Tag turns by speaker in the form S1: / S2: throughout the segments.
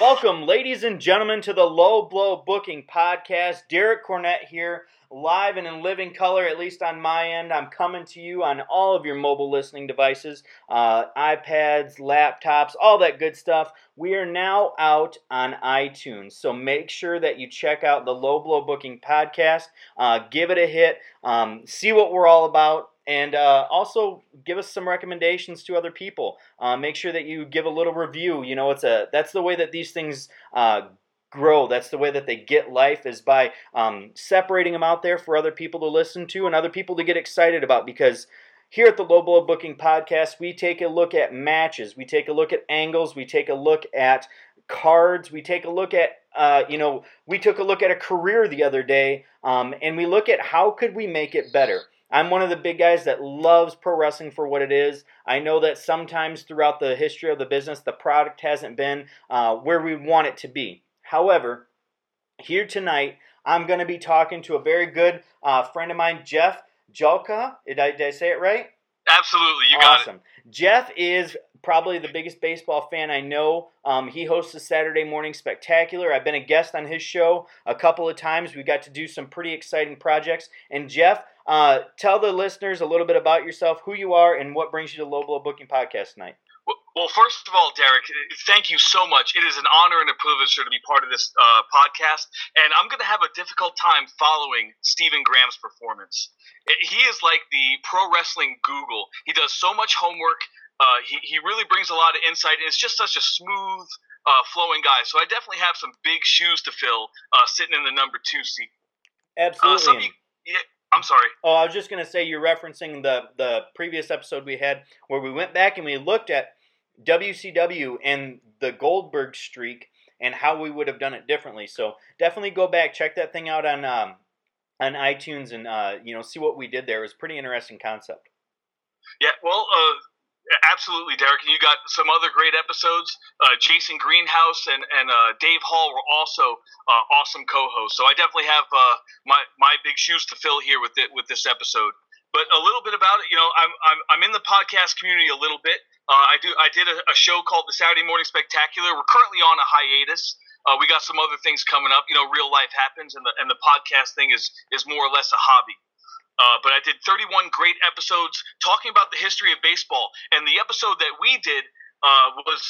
S1: Welcome, ladies and gentlemen, to the Low Blow Booking Podcast. Derek Cornett here, live and in living color, at least on my end. I'm coming to you on all of your mobile listening devices uh, iPads, laptops, all that good stuff. We are now out on iTunes, so make sure that you check out the Low Blow Booking Podcast. Uh, give it a hit, um, see what we're all about and uh, also give us some recommendations to other people. Uh, make sure that you give a little review. You know, it's a that's the way that these things uh, grow. That's the way that they get life is by um, separating them out there for other people to listen to and other people to get excited about. Because here at the Low Blow Booking Podcast, we take a look at matches, we take a look at angles, we take a look at cards, we take a look at uh, you know, we took a look at a career the other day, um, and we look at how could we make it better. I'm one of the big guys that loves pro wrestling for what it is. I know that sometimes throughout the history of the business, the product hasn't been uh, where we want it to be. However, here tonight, I'm going to be talking to a very good uh, friend of mine, Jeff Jahelka. Did I, did I say it right?
S2: Absolutely, you got it.
S1: awesome. it. Jeff is probably the biggest baseball fan I know. Um, he hosts the Saturday Morning Spectacular. I've been a guest on his show a couple of times. We got to do some pretty exciting projects. And Jeff, uh, tell the listeners a little bit about yourself, who you are, and what brings you to Low Blow Booking Podcast tonight.
S2: Well, first of all, Derek, thank you so much. It is an honor and a privilege to be part of this uh, podcast. And I'm going to have a difficult time following Stephen Graham's performance. He is like the pro wrestling Google. He does so much homework. Uh, he, he really brings a lot of insight. And it's just such a smooth, uh, flowing guy. So I definitely have some big shoes to fill uh, sitting in the number two seat.
S1: Uh, Absolutely.
S2: yeah, I'm sorry.
S1: Oh, I was just going to say you're referencing the the previous episode we had where we went back and we looked at WCW and the Goldberg streak and how we would have done it differently. So definitely go back, check that thing out on um, on iTunes, and uh, you know see what we did there. It was pretty interesting concept.
S2: Yeah, well, uh, Absolutely, Derek. And you got some other great episodes. Uh, Jason Greenhouse and, and uh, Dave Hall were also uh, awesome co-hosts. So I definitely have uh, my my big shoes to fill here with it with this episode. But a little bit about it, you know, I'm I'm, I'm in the podcast community a little bit. Uh, I do I did a, a, show called the Saturday Morning Spectacular. We're currently on a hiatus. Uh, we got some other things coming up. You know, real life happens, and the and the podcast thing is is more or less a hobby. Uh, but I did 31 great episodes talking about the history of baseball. And the episode that we did uh, was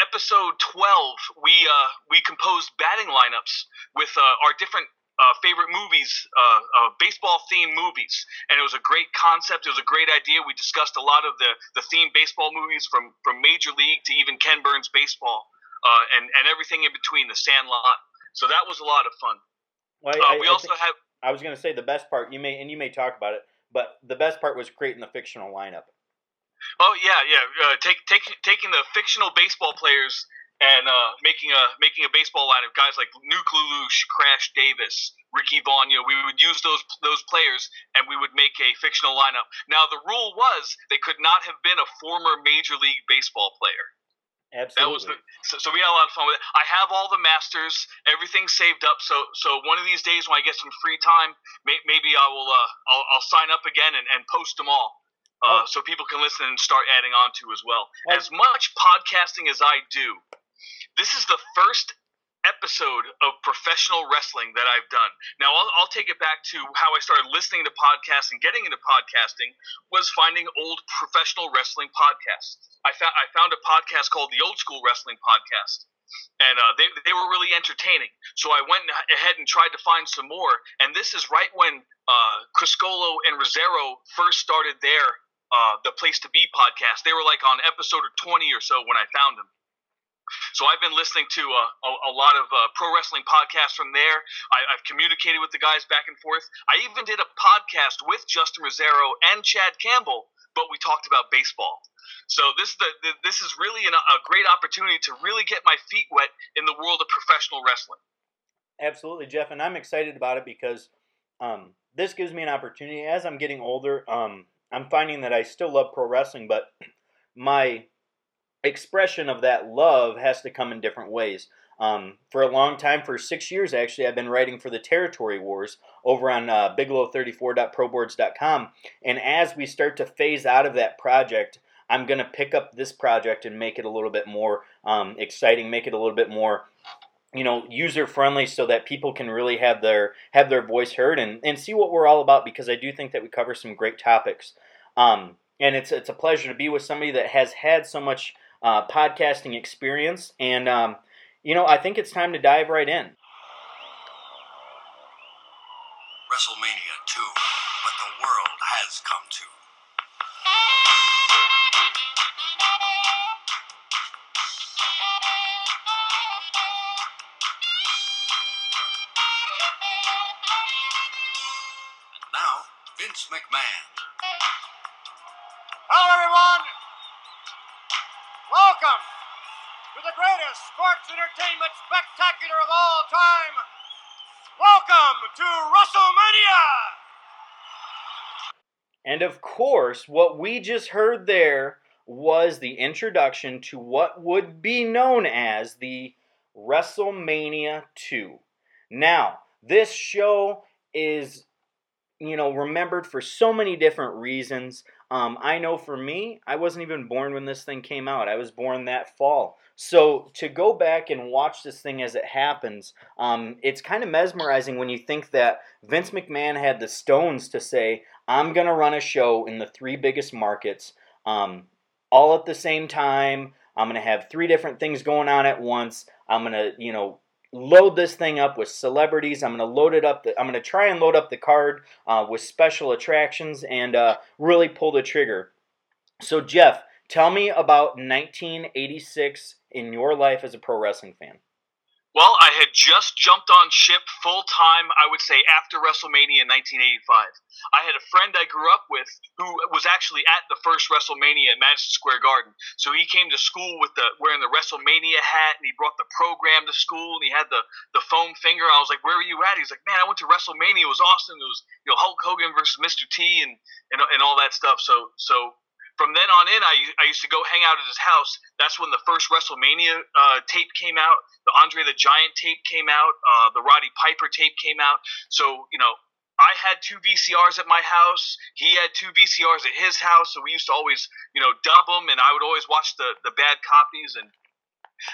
S2: episode 12. We uh, we composed batting lineups with uh, our different uh, favorite movies, uh, baseball themed movies, and it was a great concept. It was a great idea. We discussed a lot of the the themed baseball movies from from Major League to even Ken Burns baseball, and and everything in between, the Sandlot. So that was a lot of fun.
S1: Well, I,
S2: we
S1: I
S2: also have
S1: I was going to say the best part you may and you may talk about it, but the best part was creating the fictional lineup.
S2: Oh yeah, yeah. Uh, take, take, taking the fictional baseball players and uh, making a making a baseball lineup. Guys like Nuke LaLoosh, Crash Davis, Ricky Vaughn. You know, we would use those those players and we would make a fictional lineup. Now the rule was they could not have been a former major league baseball player.
S1: Absolutely.
S2: That was the, so, so, we had a lot of fun with it. I have all the masters, everything saved up. So so one of these days when I get some free time, may, maybe I will uh, I'll, I'll, sign up again and, and post them all. Uh, oh. So people can listen and start adding on to as well. Oh. As much podcasting as I do, this is the first episode of professional wrestling that I've done. Now, I'll, I'll, take it back to how I started listening to podcasts and getting into podcasting was finding old professional wrestling podcasts. I found I found a podcast called the Old School Wrestling Podcast, and uh, they they were really entertaining. So I went ahead and tried to find some more. And this is right when uh, Criscuolo and Rosero first started their uh, the Place to Be podcast. They were like on episode 20 or so when I found them. So I've been listening to uh, a, a, lot of uh, pro wrestling podcasts from there. I, have communicated with the guys back and forth. I even did a podcast with Justin Rosero and Chad Campbell, but we talked about baseball. So this is the, the this is really an, a great opportunity to really get my feet wet in the world of professional wrestling.
S1: Absolutely, Jeff, and I'm excited about it because um, this gives me an opportunity. As I'm getting older, um, I'm finding that I still love pro wrestling, but my expression of that love has to come in different ways. Um, for a long time, for six years actually, I've been writing for the Territory Wars over on uh, Bigelow34.proboards.com. And as we start to phase out of that project, I'm going to pick up this project and make it a little bit more um, exciting, make it a little bit more you know user friendly so that people can really have their have their voice heard and, and see what we're all about because I do think that we cover some great topics um, and it's it's a pleasure to be with somebody that has had so much uh, podcasting experience and um, you know I think it's time to dive right in
S3: WrestleMania 2 but the world has come to And now, Vince McMahon.
S4: Hello, everyone. Sports entertainment spectacular of all time. Welcome to WrestleMania.
S1: And of course, what we just heard there was the introduction to what would be known as the WrestleMania 2. Now, this show is, you know, remembered for so many different reasons. Um, I know for me, I wasn't even born when this thing came out. I was born that fall. So to go back and watch this thing as it happens, um, it's kind of mesmerizing when you think that Vince McMahon had the stones to say, I'm going to run a show in the three biggest markets um, all at the same time. I'm going to have three different things going on at once. I'm going to, you know, load this thing up with celebrities. I'm going to load it up. The, I'm going to try and load up the card uh, with special attractions and uh, really pull the trigger. So, Jeff, tell me about 1986 in your life as a pro wrestling fan.
S2: Well, I had just jumped on ship full time, I would say, after WrestleMania in 1985. I had a friend I grew up with who was actually at the first WrestleMania at Madison Square Garden. So he came to school with the wearing the WrestleMania hat, and he brought the program to school, and he had the the foam finger. I was like, "Where were you at?" He's like, "Man, I went to WrestleMania. It was awesome. It was you know Hulk Hogan versus Mr. T and and, and all that stuff." So so from then on in, I, I used to go hang out at his house. That's when the first WrestleMania uh, tape came out. The Andre the Giant tape came out. Uh, the Roddy Piper tape came out. So, you know, I had two VCRs at my house. He had two VCRs at his house. So we used to always, you know, dub them, and I would always watch the, the bad copies. And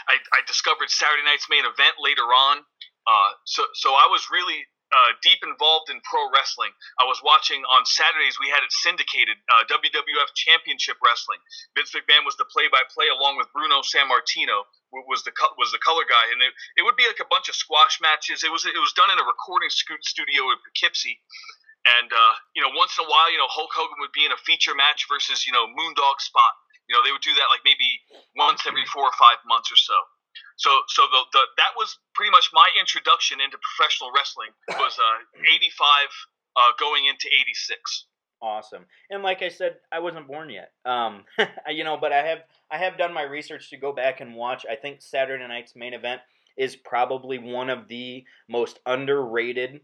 S2: I, I discovered Saturday Night's main event later on. Uh, so, so I was really uh, deep involved in pro wrestling. I was watching on Saturdays. We had it syndicated uh, WWF Championship Wrestling. Vince McMahon was the play-by-play, along with Bruno Sammartino was the was the color guy, and it, it would be like a bunch of squash matches. It was it was done in a recording studio in Poughkeepsie. And uh, you know, once in a while, you know, Hulk Hogan would be in a feature match versus you know Moondog Spot. You know, they would do that like maybe once every four or five months or so. So, so the, the that was pretty much my introduction into professional wrestling. Was uh, '85 uh, going into '86.
S1: Awesome. And like I said, I wasn't born yet. Um, you know, but I have I have done my research to go back and watch. I think Saturday night's main event is probably one of the most underrated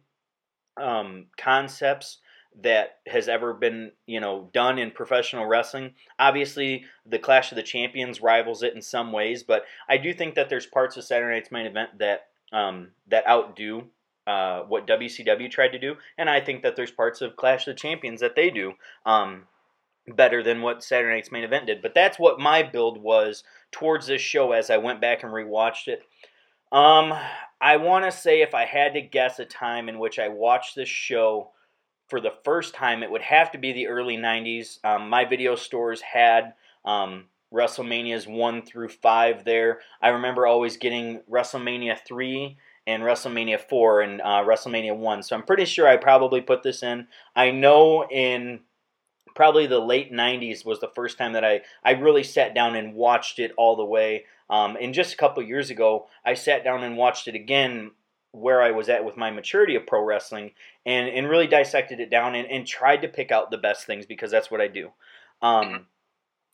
S1: um, concepts that has ever been you know done in professional wrestling. Obviously, the Clash of the Champions rivals it in some ways, but I do think that there's parts of Saturday Night's main event that um, that outdo uh, what WCW tried to do, and I think that there's parts of Clash of the Champions that they do um, better than what Saturday Night's main event did. But that's what my build was towards this show as I went back and rewatched it. Um, I want to say if I had to guess a time in which I watched this show for the first time, it would have to be the early 90s. Um, my video stores had um, WrestleManias 1 through 5 there. I remember always getting WrestleMania 3 and WrestleMania 4 and uh, WrestleMania 1. So I'm pretty sure I probably put this in. I know in probably the late 90s was the first time that I, I really sat down and watched it all the way. Um, and just a couple years ago, I sat down and watched it again where I was at with my maturity of pro wrestling and, and really dissected it down and, and tried to pick out the best things because that's what I do. Um,
S2: Mm-hmm.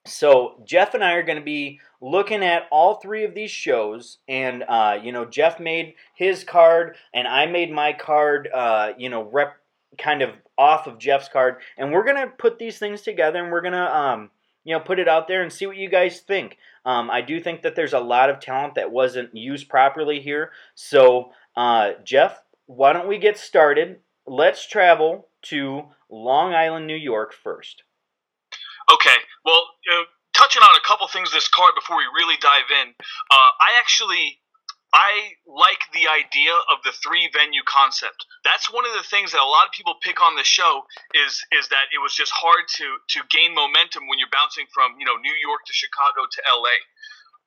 S1: so Jeff and I are going to be looking at all three of these shows, and uh, you know Jeff made his card and I made my card. Uh, you know, rep kind of off of Jeff's card, and we're gonna put these things together and we're gonna um, you know put it out there and see what you guys think. Um, I do think that there's a lot of talent that wasn't used properly here. So, uh, Jeff, why don't we get started? Let's travel to Long Island, New York first.
S2: Okay. Well, uh, touching on a couple things this card before we really dive in. Uh, I actually I like the idea of the three venue concept. That's one of the things that a lot of people pick on the show is is that it was just hard to to gain momentum when you're bouncing from you know New York to Chicago to L.A.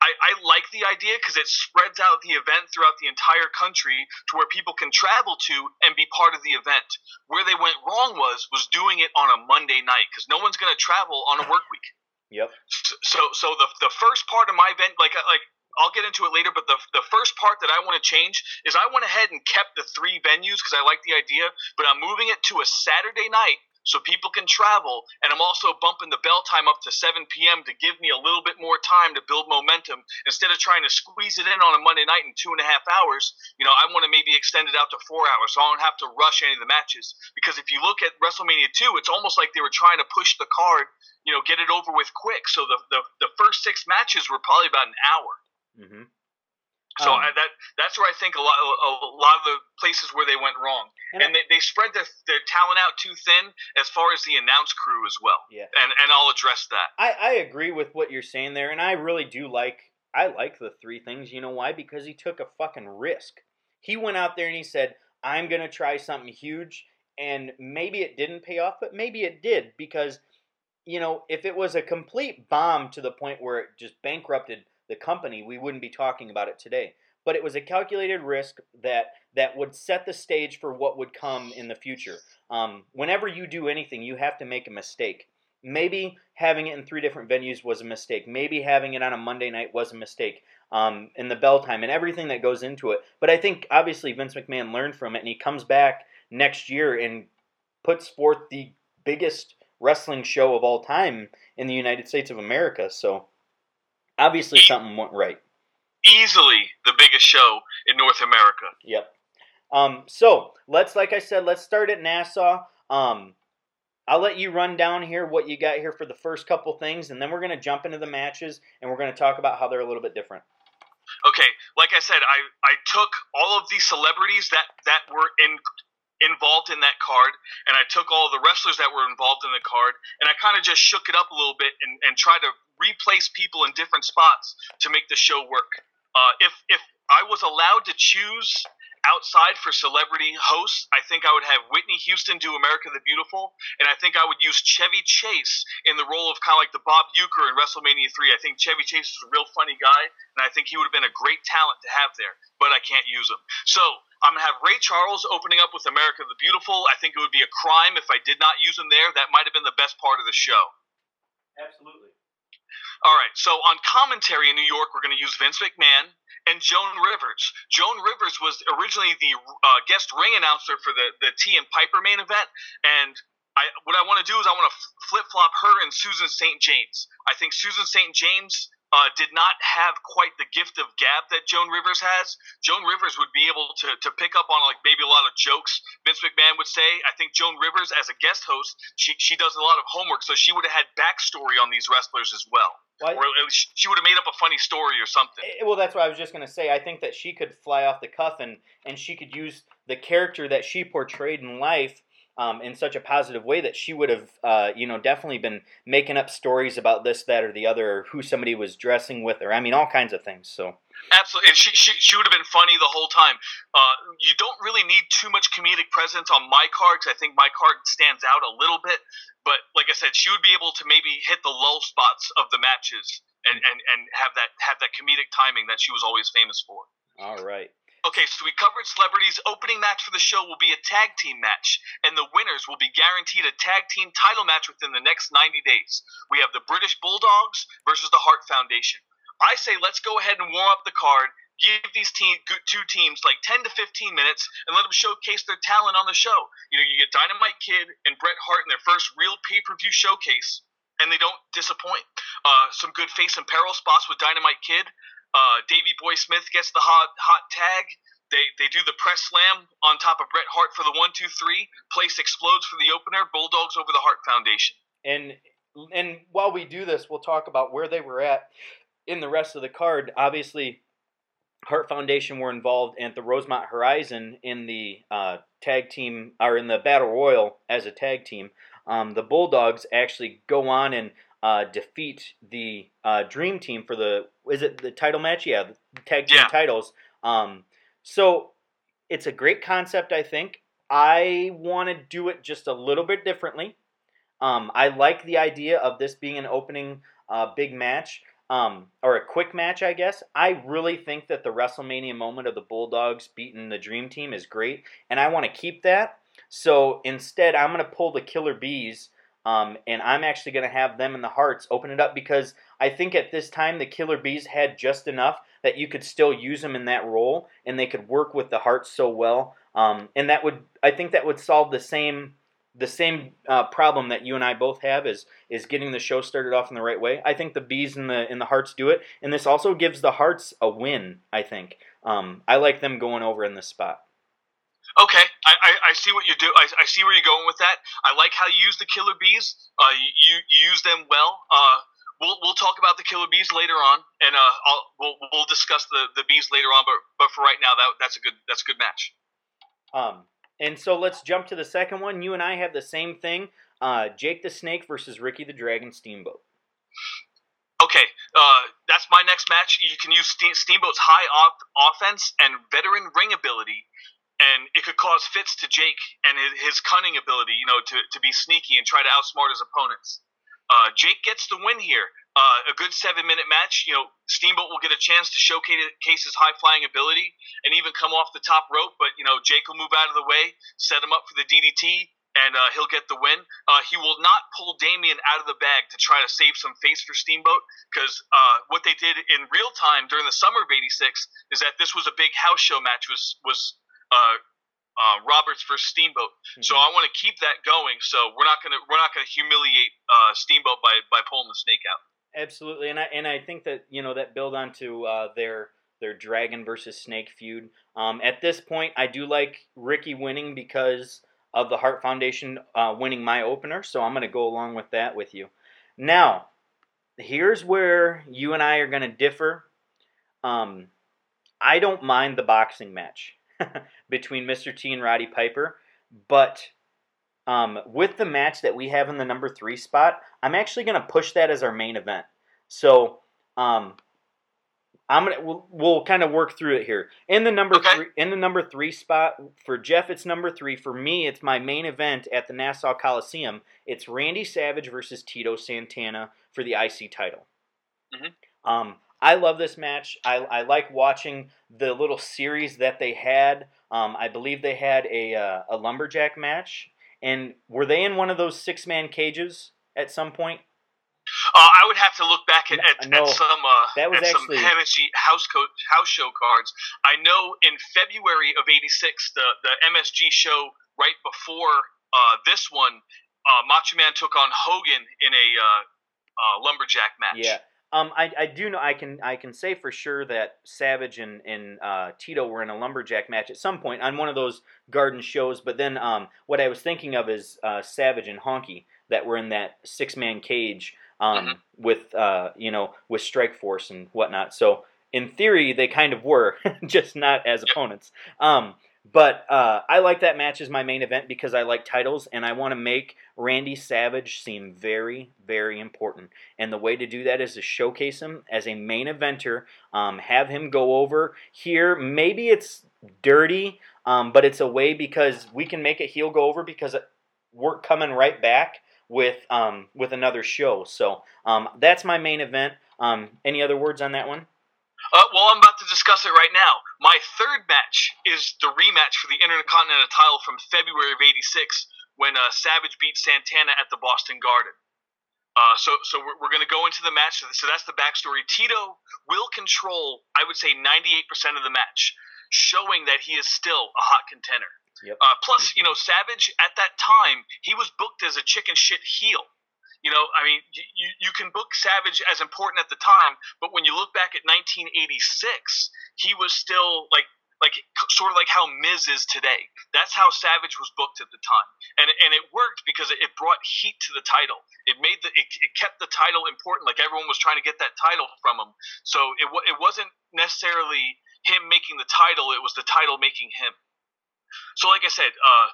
S2: I, I like the idea because it spreads out the event throughout the entire country to where people can travel to and be part of the event. Where they went wrong was was doing it on a Monday night because no one's going to travel on a work week.
S1: Yep.
S2: So so the the first part of my event like like I'll get into it later, but the, the first part that I want to change is I went ahead and kept the three venues because I like the idea, but I'm moving it to a Saturday night so people can travel, and I'm also bumping the bell time up to 7 p.m. to give me a little bit more time to build momentum instead of trying to squeeze it in on a Monday night in two and a half hours. You know, I want to maybe extend it out to four hours so I don't have to rush any of the matches. Because if you look at WrestleMania 2, it's almost like they were trying to push the card, you know, get it over with quick. So the, the, the first six matches were probably about an hour.
S1: Mm-hmm.
S2: So
S1: Um,
S2: I, that that's where I think a lot a, a lot of the places where they went wrong,
S1: And
S2: and, they, they spread their, their talent out too thin as far as the announce crew as well.
S1: Yeah.
S2: and and I'll address that.
S1: I, I agree with what you're saying there, and I really do like I like the three things. You know why? Because he took a fucking risk. He went out there and he said, "I'm gonna try something huge," and maybe it didn't pay off, but maybe it did because you know if it was a complete bomb to the point where it just bankrupted the company, we wouldn't be talking about it today. But it was a calculated risk that that would set the stage for what would come in the future. Um, whenever you do anything, you have to make a mistake. Maybe having it in three different venues was a mistake. Maybe having it on a Monday night was a mistake. Um, the bell time and everything that goes into it. But I think obviously Vince McMahon learned from it, and he comes back next year and puts forth the biggest wrestling show of all time in the United States of America. So obviously something went right.
S2: Easily the biggest show in North America.
S1: Yep. Um, so let's, like I said, let's start at Nassau. Um, I'll let you run down here what you got here for the first couple things, and then we're gonna jump into the matches, and we're gonna talk about how they're a little bit different.
S2: Okay, like I said, I I took all of the celebrities that that were in involved in that card, and I took all the wrestlers that were involved in the card, and I kind of just shook it up a little bit and, and tried to replace people in different spots to make the show work. Uh, if if I was allowed to choose outside for celebrity hosts, I think I would have Whitney Houston do America the Beautiful, and I think I would use Chevy Chase in the role of kind of like the Bob Uecker in WrestleMania 3. I think Chevy Chase is a real funny guy, and I think he would have been a great talent to have there, but I can't use him. So I'm going to have Ray Charles opening up with America the Beautiful. I think it would be a crime if I did not use him there. That might have been the best part of the show.
S1: Absolutely.
S2: All right, so on commentary in New York, we're going to use Vince McMahon and Joan Rivers. Joan Rivers was originally the uh, guest ring announcer for the the T and Piper main event, and I what I want to do is I want to flip flop her and Susan St. James. I think Susan St. James. Uh, did not have quite the gift of gab that Joan Rivers has. Joan Rivers would be able to, to pick up on like maybe a lot of jokes Vince McMahon would say. I think Joan Rivers, as a guest host, she, she does a lot of homework, so she would have had backstory on these wrestlers as well. Or she would have made up a funny story or something.
S1: Eh, Well, that's what I was just gonna say. I think that she could fly off the cuff and and she could use the character that she portrayed in life um, in such a positive way that she would have, uh, you know, definitely been making up stories about this, that, or the other, or who somebody was dressing with, or I mean, all kinds of things. So
S2: Absolutely, and she, she she would have been funny the whole time. Uh, you don't really need too much comedic presence on my card because I think my card stands out a little bit. But like I said, she would be able to maybe hit the lull spots of the matches and, and, and have that have that comedic timing that she was always famous for.
S1: all right,
S2: Okay, so we covered celebrities. Opening match for the show will be a tag team match, and the winners will be guaranteed a tag team title match within the next 90 days. We have the British Bulldogs versus the Hart Foundation. I say let's go ahead and warm up the card. Give these team, two teams like 10 to 15 minutes and let them showcase their talent on the show. You know, you get Dynamite Kid and Bret Hart in their first real pay per view showcase, and they don't disappoint. Uh, some good face and peril spots with Dynamite Kid. Uh, Davey Boy Smith gets the hot hot tag. They they do the press slam on top of Bret Hart for the one two three. Place explodes for the opener. Bulldogs over the Hart Foundation.
S1: and and while we do this, we'll talk about where they were at in the rest of the card, obviously, Hart Foundation were involved and the Rosemont Horizon in the uh, tag team or in the Battle Royal as a tag team. Um, the Bulldogs actually go on and uh, defeat the uh, Dream Team for the is it the title match? Yeah, the tag team
S2: Yeah.
S1: titles. Um, so it's a great concept. I think I want to do it just a little bit differently. Um, I like the idea of this being an opening uh, big match um, or a quick match, I guess. I really think that the WrestleMania moment of the Bulldogs beating the Dream Team is great, and I want to keep that. So instead, I'm going to pull the Killer Bees, um, and I'm actually going to have them and the Harts open it up because I think at this time the Killer Bees had just enough that you could still use them in that role, and they could work with the Harts so well. Um, and that would, I think, that would solve the same the same uh, problem that you and I both have is is getting the show started off in the right way. I think the bees and the and the harts do it, and this also gives the harts a win. I think um, I like them going over in this spot.
S2: Okay, I, I, I see what you do. I, I see where you're going with that. I like how you use the killer bees. Uh, you, you use them well. Uh, we'll we'll talk about the killer bees later on, and uh, I'll, we'll we'll discuss the, the bees later on. But but for right now, that that's a good that's a good match.
S1: Um, and so let's jump to the second one. You and I have the same thing. Uh, Jake the Snake versus Ricky the Dragon Steamboat.
S2: Okay, uh, that's my next match. You can use Ste- Steamboat's high off- offense and veteran ring ability, and it could cause fits to Jake and his, cunning ability, you know, to, to be sneaky and try to outsmart his opponents. Uh, Jake gets the win here. Uh, a good seven minute match. You know, Steamboat will get a chance to showcase his high flying ability and even come off the top rope, but, you know, Jake will move out of the way, set him up for the DDT, and uh, he'll get the win. Uh, he will not pull Damien out of the bag to try to save some face for Steamboat because uh, what they did in real time during the summer of '86 is that this was a big house show match. Was was uh, uh, Roberts versus Steamboat. So I want to keep that going. So we're not gonna we're not gonna humiliate uh, Steamboat by by pulling the snake out.
S1: Absolutely, and I and I think that you know that build onto uh, their their dragon versus snake feud. Um, at this point, I do like Ricky winning because of the Hart Foundation uh, winning my opener, so I'm going to go along with that with you. Now, here's where you and I are going to differ. Um, I don't mind the boxing match between Mr. T and Roddy Piper, but um, with the match that we have in the number three spot, I'm actually going to push that as our main event. So um, I'm gonna we'll, we'll kind of work through it here. In the number
S2: Okay.
S1: three, in the number three spot for Jeff, it's number three. For me, it's my main event at the Nassau Coliseum. It's Randy Savage versus Tito Santana for the IC title.
S2: Mhm.
S1: Um, I love this match. I, I like watching the little series that they had. Um, I believe they had a uh, a lumberjack match, and were they in one of those six man cages at some point?
S2: Uh, I would have to look back at, at,
S1: No,
S2: at some uh,
S1: that was actually-
S2: some MSG house co- house show cards. I know in February of '86, the the MSG show right before uh, this one, uh, Macho Man took on Hogan in a uh, uh, lumberjack match.
S1: Yeah. Um, I, I do know I can I can say for sure that Savage and, and uh, Tito were in a lumberjack match at some point on one of those garden shows. But then um, what I was thinking of is uh, Savage and Honky that were in that six man cage um,
S2: Mhm.
S1: with uh, you know with Strike Force and whatnot. So in theory they kind of were just not as
S2: Yep.
S1: opponents. Um, but uh, I like that match as my main event because I like titles and I want to make Randy Savage seem very, very important. And the way to do that is to showcase him as a main eventer, um, have him go over here. Maybe it's dirty, um, but it's a way because we can make a heel go over because we're coming right back with um, with another show. So um, that's my main event. Um, any other words on that one?
S2: Uh, well, I'm about to discuss it right now. My third match is the rematch for the Intercontinental title from February of '86 when uh, Savage beat Santana at the Boston Garden. Uh, so, so we're, we're going to go into the match. So that's the backstory. Tito will control, I would say, 98% of the match, showing that he is still a hot contender.
S1: Yep.
S2: Uh, plus, you know, Savage at that time he was booked as a chicken shit heel. You know, I mean, you, you, can book Savage as important at the time, but when you look back at 1986, he was still like like sort of like how Miz is today. That's how Savage was booked at the time, and and it worked because it brought heat to the title. It made the it, it kept the title important. Like everyone was trying to get that title from him. So it it wasn't necessarily him making the title; it was the title making him. So, like I said, uh,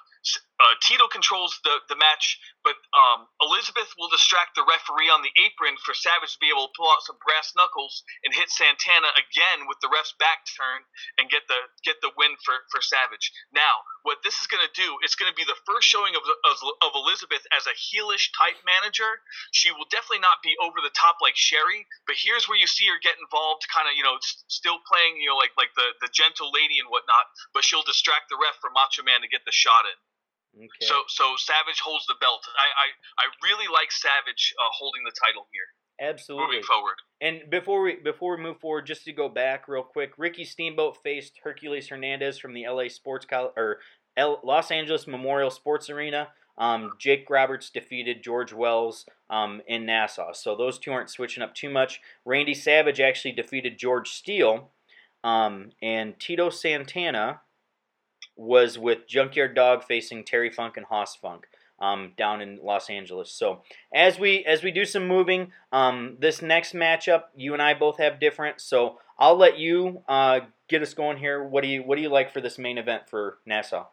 S2: uh, Tito controls the, the match, but um, Elizabeth will distract the referee on the apron for Savage to be able to pull out some brass knuckles and hit Santana again with the ref's back turn and get the get the win for, for Savage. Now, what this is going to do, it's going to be the first showing of, of, of Elizabeth as a heelish type manager. She will definitely not be over the top like Sherri, but here's where you see her get involved, kind of you know still playing you know like like the the gentle lady and whatnot, but she'll distract the ref for Macho Man to get the shot in. Okay. So so Savage holds the belt. I I, I really like Savage uh, holding the title here.
S1: Absolutely.
S2: Moving forward.
S1: And before we before we move forward, just to go back real quick, Ricky Steamboat faced Hercules Hernandez from the LA Sports Col- or L- Los Angeles Memorial Sports Arena. Um, Jake Roberts defeated George Wells um, in Nassau. So those two aren't switching up too much. Randy Savage actually defeated George Steele. Um, and Tito Santana was with Junkyard Dog facing Terry Funk and Hoss Funk. Um, down in Los Angeles. So as we as we do some moving, um, this next matchup, you and I both have different. So I'll let you uh, get us going here. What do you what do you like for this main event for Nassau?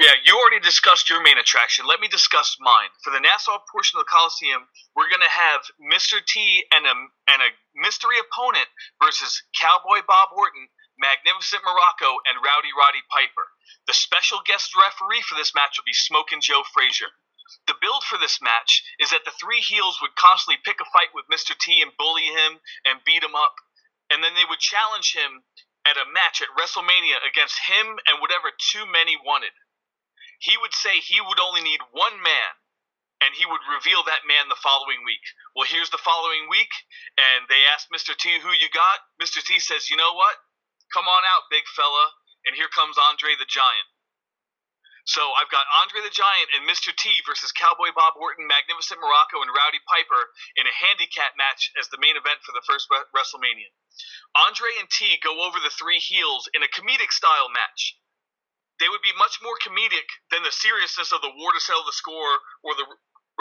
S2: Yeah, you already discussed your main attraction. Let me discuss mine. For the Nassau portion of the Coliseum, we're to have Mr. T and a and a mystery opponent versus Cowboy Bob Orton Magnificent Muraco, and Rowdy Roddy Piper. The special guest referee for this match will be Smokin' Joe Frazier. The build for this match is that the three heels would constantly pick a fight with Mr. T and bully him and beat him up, and then they would challenge him at a match at WrestleMania against him and whatever too many wanted. He would say he would only need one man, and he would reveal that man the following week. Well, here's the following week, and they asked Mr. T who you got. Mr. T says, You know what? Come on out, big fella. And here comes Andre the Giant. So I've got Andre the Giant and Mr. T versus Cowboy Bob Orton, Magnificent Muraco, and Rowdy Piper in a handicap match as the main event for the first WrestleMania. Andre and T go over the three heels in a comedic style match. They would be much more comedic than the seriousness of the war to settle the score or the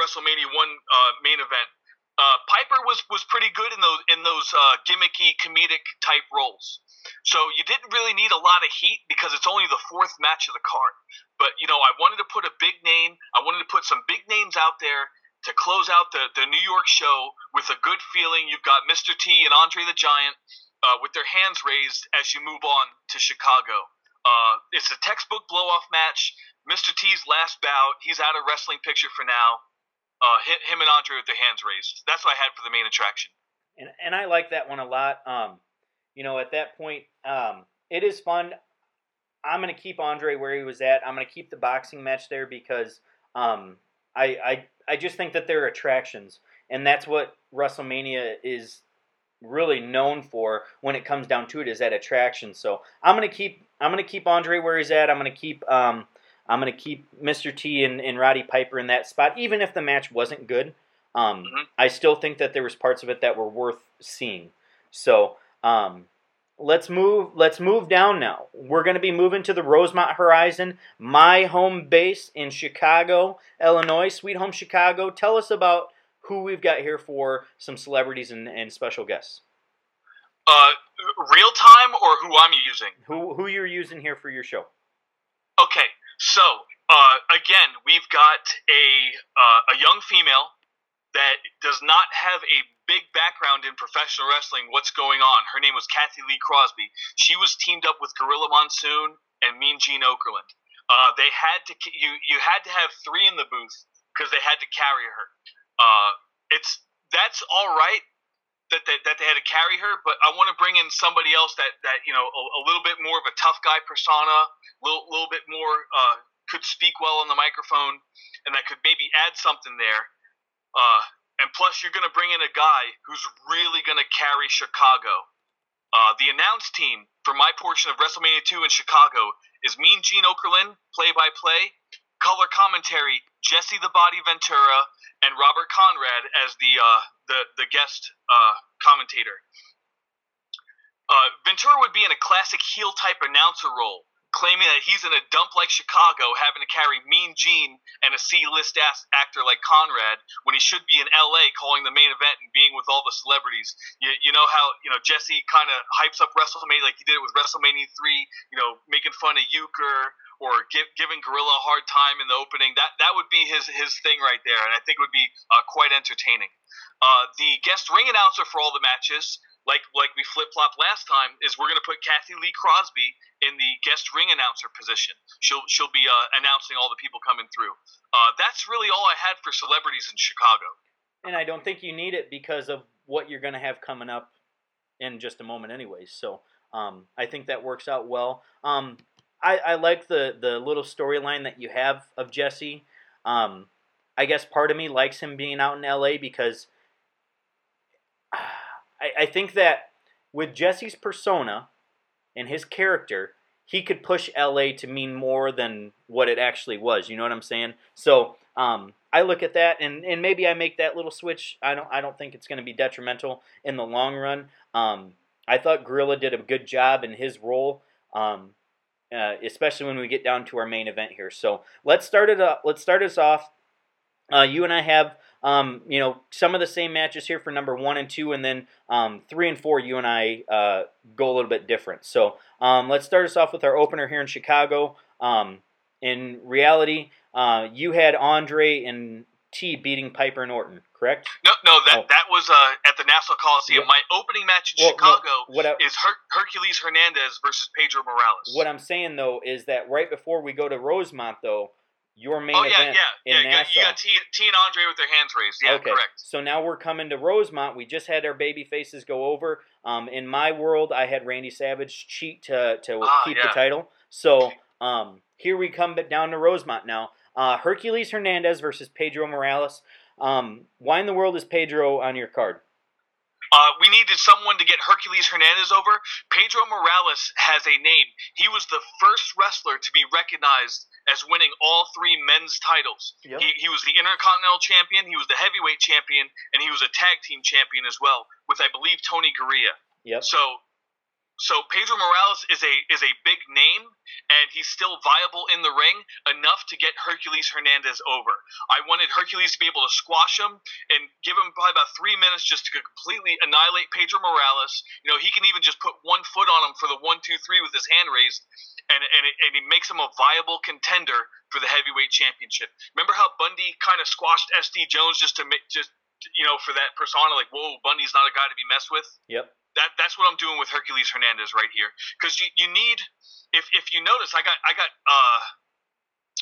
S2: WrestleMania 1 uh, main event. Uh, Piper was, was pretty good in those in those uh, gimmicky comedic type roles. So you didn't really need a lot of heat because it's only the fourth match of the card. But you know, I wanted to put a big name. I wanted to put some big names out there to close out the, the New York show with a good feeling. You've got Mr. T and Andre the Giant uh, with their hands raised as you move on to Chicago. Uh, it's a textbook blow off match. Mr. T's last bout. He's out of wrestling picture for now. Uh, him and Andre with their hands raised. That's what I had for the main attraction.
S1: And and I like that one a lot. Um, you know, at that point, um, it is fun. I'm to keep Andre where he was at. I'm to keep the boxing match there because um, I, I I just think that they're attractions, and that's what WrestleMania is really known for when it comes down to it is that attraction. So I'm gonna keep I'm gonna keep Andre where he's at. I'm gonna keep um, I'm gonna keep Mr. T and, and Roddy Piper in that spot, even if the match wasn't good. Um, mm-hmm. I still think that there was parts of it that were worth seeing. So um, let's move. Let's move down now. We're going to be moving to the Rosemont Horizon, my home base in Chicago, Illinois, Sweet Home Chicago. Tell us about who we've got here for some celebrities and, and special guests.
S2: Uh, real time or who I'm using?
S1: Who who you're using here for your show?
S2: Okay, so uh, again, we've got a uh, a young female that does not have a big background in professional wrestling what's going on. Her name was Cathy Lee Crosby. She was teamed up with Gorilla Monsoon and Mean Gene Okerlund. Uh, they had to you you had to have three in the booth because they had to carry her. Uh, it's that's all right that they, that they had to carry her, but I want to bring in somebody else that that you know a, a little bit more of a tough guy persona, a little, little bit more uh, could speak well on the microphone, and that could maybe add something there. Uh, and plus, you're going to bring in a guy who's really going to carry Chicago. Uh, the announce team for my portion of WrestleMania 2 in Chicago is Mean Gene Okerlund, play by play, color commentary, Jesse the Body Ventura, and Robert Conrad as the uh, the, the guest uh, commentator. uh, Ventura would be in a classic heel type announcer role, claiming that he's in a dump like Chicago, having to carry Mean Gene and a C-list ass actor like Conrad, when he should be in L.A. calling the main event and being with all the celebrities. You, you know how you know Jesse kind of hypes up WrestleMania like he did it with WrestleMania three, you know, making fun of Uecker or give, giving Gorilla a hard time in the opening. That that would be his his thing right there, and I think it would be uh, quite entertaining. Uh, the guest ring announcer for all the matches like like we flip flop last time, is we're going to put Cathy Lee Crosby in the guest ring announcer position. She'll she'll be uh, announcing all the people coming through. Uh, that's really all I had for celebrities in Chicago.
S1: And I don't think you need it because of what you're going to have coming up in just a moment, anyways. So um, I think that works out well. Um, I, I like the the little storyline that you have of Jesse. Um, I guess part of me likes him being out in LA because I, I think that with Jesse's persona and his character, he could push LA to mean more than what it actually was. You know what I'm saying? So um, I look at that, and, and maybe I make that little switch. I don't I don't think it's going to be detrimental in the long run. Um, I thought Gorilla did a good job in his role, um, uh, especially when we get down to our main event here. So let's start it up. Let's start us off. Uh, you and I have um, you know, some of the same matches here for number one and two, and then um, three and four, you and I uh, go a little bit different. So um, let's start us off with our opener here in Chicago. Um, in reality, uh, you had Andre and T beating Piper and Orton, correct?
S2: No, no, that oh. that was uh, at the Nassau Coliseum. My opening match in well, Chicago no, I, is Her- Hercules Hernandez versus Pedro Morales.
S1: What I'm saying though is that right before we go to Rosemont, though your main
S2: oh, yeah,
S1: event
S2: yeah,
S1: in
S2: yeah,
S1: Nassau.
S2: You got T, T and Andre with their hands raised. Yeah,
S1: okay.
S2: correct.
S1: So now we're coming to Rosemont. We just had our baby faces go over. Um, in my world, I had Randy Savage cheat to, to
S2: ah,
S1: keep
S2: yeah.
S1: the title. So um, here we come down to Rosemont now. Uh, Hercules Hernandez versus Pedro Morales. Um, why in the world is Pedro on your card?
S2: Uh, we needed someone to get Hercules Hernandez over. Pedro Morales has a name. He was the first wrestler to be recognized as winning all three men's titles.
S1: Yep.
S2: He, he was the Intercontinental Champion, he was the Heavyweight Champion, and he was a Tag Team Champion as well, with I believe Tony Garea.
S1: Yep.
S2: So so Pedro Morales is a is a big name, and he's still viable in the ring enough to get Hercules Hernandez over. I wanted Hercules to be able to squash him and give him probably about three minutes just to completely annihilate Pedro Morales. You know, he can even just put one foot on him for the one, two, three with his hand raised, and and, it, and he makes him a viable contender for the heavyweight championship. Remember how Bundy kind of squashed SD Jones just to make just you know for that persona like whoa Bundy's not a guy to be messed with.
S1: Yep
S2: that that's what I'm doing with Hercules Hernandez right here because you, you need if if you notice I got I got uh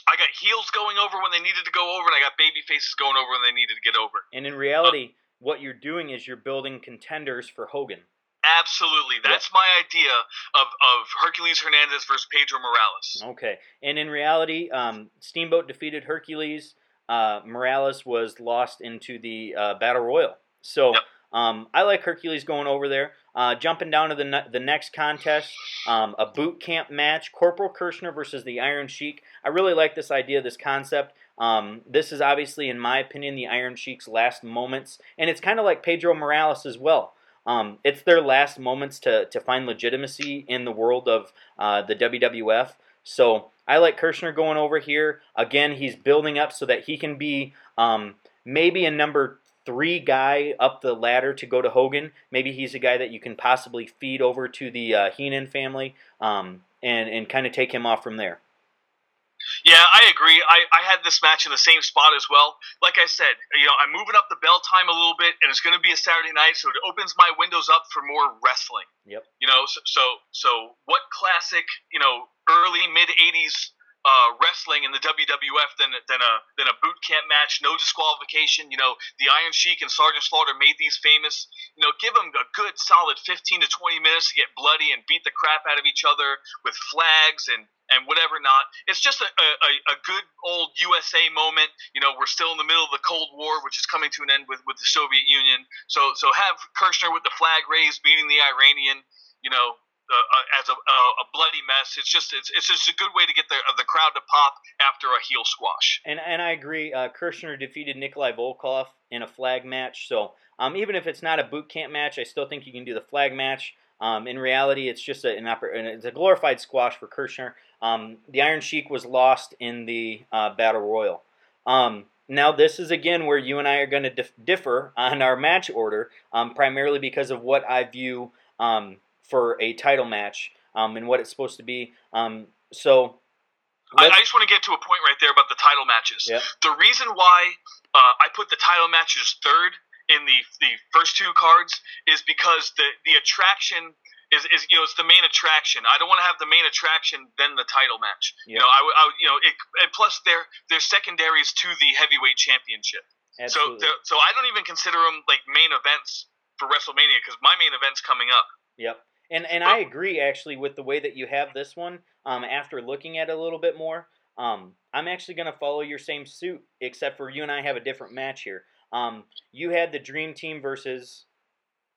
S2: I got heels going over when they needed to go over and I got baby faces going over when they needed to get over.
S1: And in reality, uh, what you're doing is you're building contenders for Hogan.
S2: Absolutely. That's my idea of, of Hercules Hernandez versus Pedro Morales.
S1: Okay. And in reality, um, Steamboat defeated Hercules. Uh, Morales was lost into the uh, Battle Royal. So yep. Um, I like Hercules going over there. Uh, jumping down to the ne- the next contest, um, a boot camp match: Corporal Kirchner versus the Iron Sheik. I really like this idea, this concept. Um, this is obviously, in my opinion, the Iron Sheik's last moments, and it's kind of like Pedro Morales as well. Um, it's their last moments to to find legitimacy in the world of uh, the WWF. So I like Kirchner going over here. Again, he's building up so that he can be um, maybe a number three guy up the ladder to go to Hogan. Maybe he's a guy that you can possibly feed over to the uh, Heenan family um, and and kind of take him off from there.
S2: Yeah, I agree. I, I had this match in the same spot as well. Like I said, you know, I'm moving up the bell time a little bit, and it's going to be a Saturday night, so it opens my windows up for more wrestling.
S1: Yep.
S2: You know, so so, so what classic, you know, early mid '80s uh, wrestling in the WWF than than a than a boot camp match, no disqualification. You know, the Iron Sheik and Sergeant Slaughter made these famous. You know, give them a good solid 15 to 20 minutes to get bloody and beat the crap out of each other with flags and and whatever not. It's just a, a, a good old USA moment. You know, we're still in the middle of the Cold War, which is coming to an end with, with the Soviet Union. So so have Kirchner with the flag raised, beating the Iranian. You know, uh, as a, a, bloody mess. It's just it's, it's just a good way to get the the crowd to pop after a heel squash.
S1: And and I agree. Uh, Kirchner defeated Nikolai Volkov in a flag match. So um, even if it's not a boot camp match, I still think you can do the flag match. Um, in reality, it's just a, an oper- it's a glorified squash for Kirchner. Um, the Iron Sheik was lost in the uh, Battle Royal. Um, now, this is again where you and I are going to dif- differ on our match order, um, primarily because of what I view um, for a title match um, and what it's supposed to be. Um, so,
S2: I, I just want to get to a point right there about the title matches.
S1: Yep.
S2: The reason why uh, I put the title matches third in the the first two cards is because the the attraction is, is you know it's the main attraction. I don't want to have the main attraction then the title match. You know, I, I you know, it, and plus they're they're secondaries to the heavyweight championship.
S1: absolutely.
S2: So so I don't even consider them like main events for WrestleMania because my main event's coming up.
S1: Yep. And and I agree actually with the way that you have this one. Um, after looking at it a little bit more, um, I'm actually going to follow your same suit, except for you and I have a different match here. Um, you had the Dream Team versus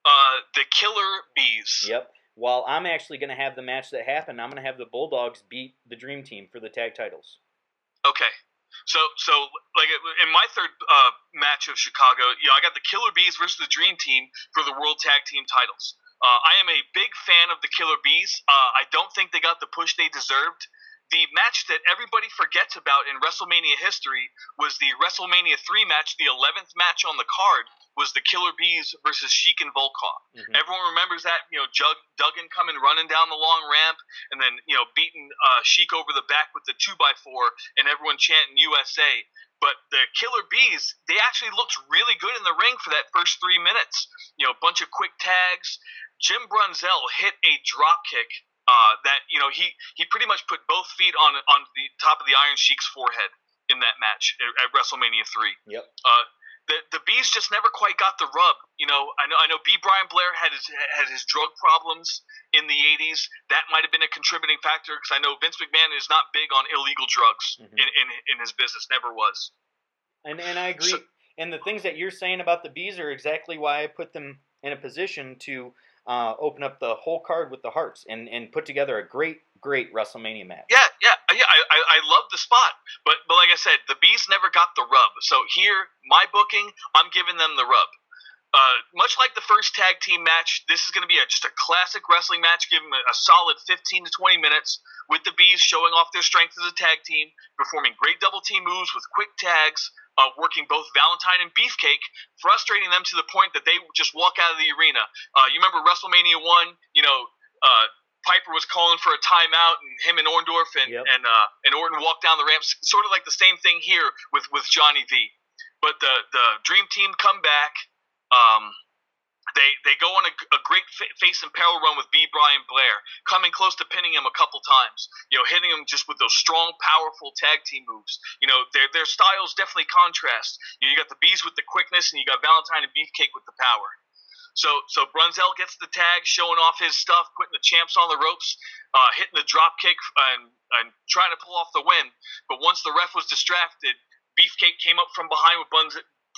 S2: Uh, the Killer Bees.
S1: Yep. While I'm actually going to have the match that happened, I'm going to have the Bulldogs beat the Dream Team for the tag titles.
S2: Okay. So, so like in my third uh, match of Chicago, you know, I got the Killer Bees versus the Dream Team for the World Tag Team titles. Uh, I am a big fan of the Killer Bees. Uh, I don't think they got the push they deserved. The match that everybody forgets about in WrestleMania history was the WrestleMania 3 match, the 11th match on the card was the Killer Bees versus Sheik and Volkov.
S1: Mhm.
S2: Everyone remembers that, you know, Jug, Duggan coming running down the long ramp and then, you know, beating uh, Sheik over the back with the 2x4 and everyone chanting USA. But the Killer Bees, they actually looked really good in the ring for that first three minutes. You know, a bunch of quick tags. Jim Brunzell hit a drop kick uh, that, you know, he, he pretty much put both feet on on the top of the Iron Sheik's forehead in that match at, at WrestleMania 3
S1: Yep.
S2: uh, the the bees just never quite got the rub. You know, I know I know B. Brian Blair had his had his drug problems in the '80s. That might have been a contributing factor because I know Vince McMahon is not big on illegal drugs
S1: Mhm.
S2: in, in in his business. Never was.
S1: And and I agree.
S2: So-
S1: and the things that you're saying about the bees are exactly why I put them in a position to uh, open up the whole card with the Harts and, and put together a great great WrestleMania match.
S2: Yeah, yeah, yeah. I, I, I love the spot, but but like I said, the bees never got the rub. So here, my booking, I'm giving them the rub. Uh, much like the first tag team match, this is going to be a, just a classic wrestling match. Give them a, a solid 15 to 20 minutes with the bees showing off their strength as a tag team, performing great double team moves with quick tags, uh, working both Valentine and Beefcake, frustrating them to the point that they just walk out of the arena. Uh, you remember WrestleMania one? You know, uh, Piper was calling for a timeout, and him and Orndorff and
S1: Yep.
S2: and uh, and Orton walked down the ramps. Sort of like the same thing here with with Johnny V. But the the Dream Team come back. Um, they they go on a, a great fa- face and peril run with B. Brian Blair, coming close to pinning him a couple times. You know, hitting him just with those strong, powerful tag team moves. You know, their their styles definitely contrast. You, know, you got the bees with the quickness, and you got Valentine and Beefcake with the power. So so Brunzell gets the tag, showing off his stuff, putting the champs on the ropes, uh, hitting the drop kick and, and trying to pull off the win. But once the ref was distracted, Beefcake came up from behind with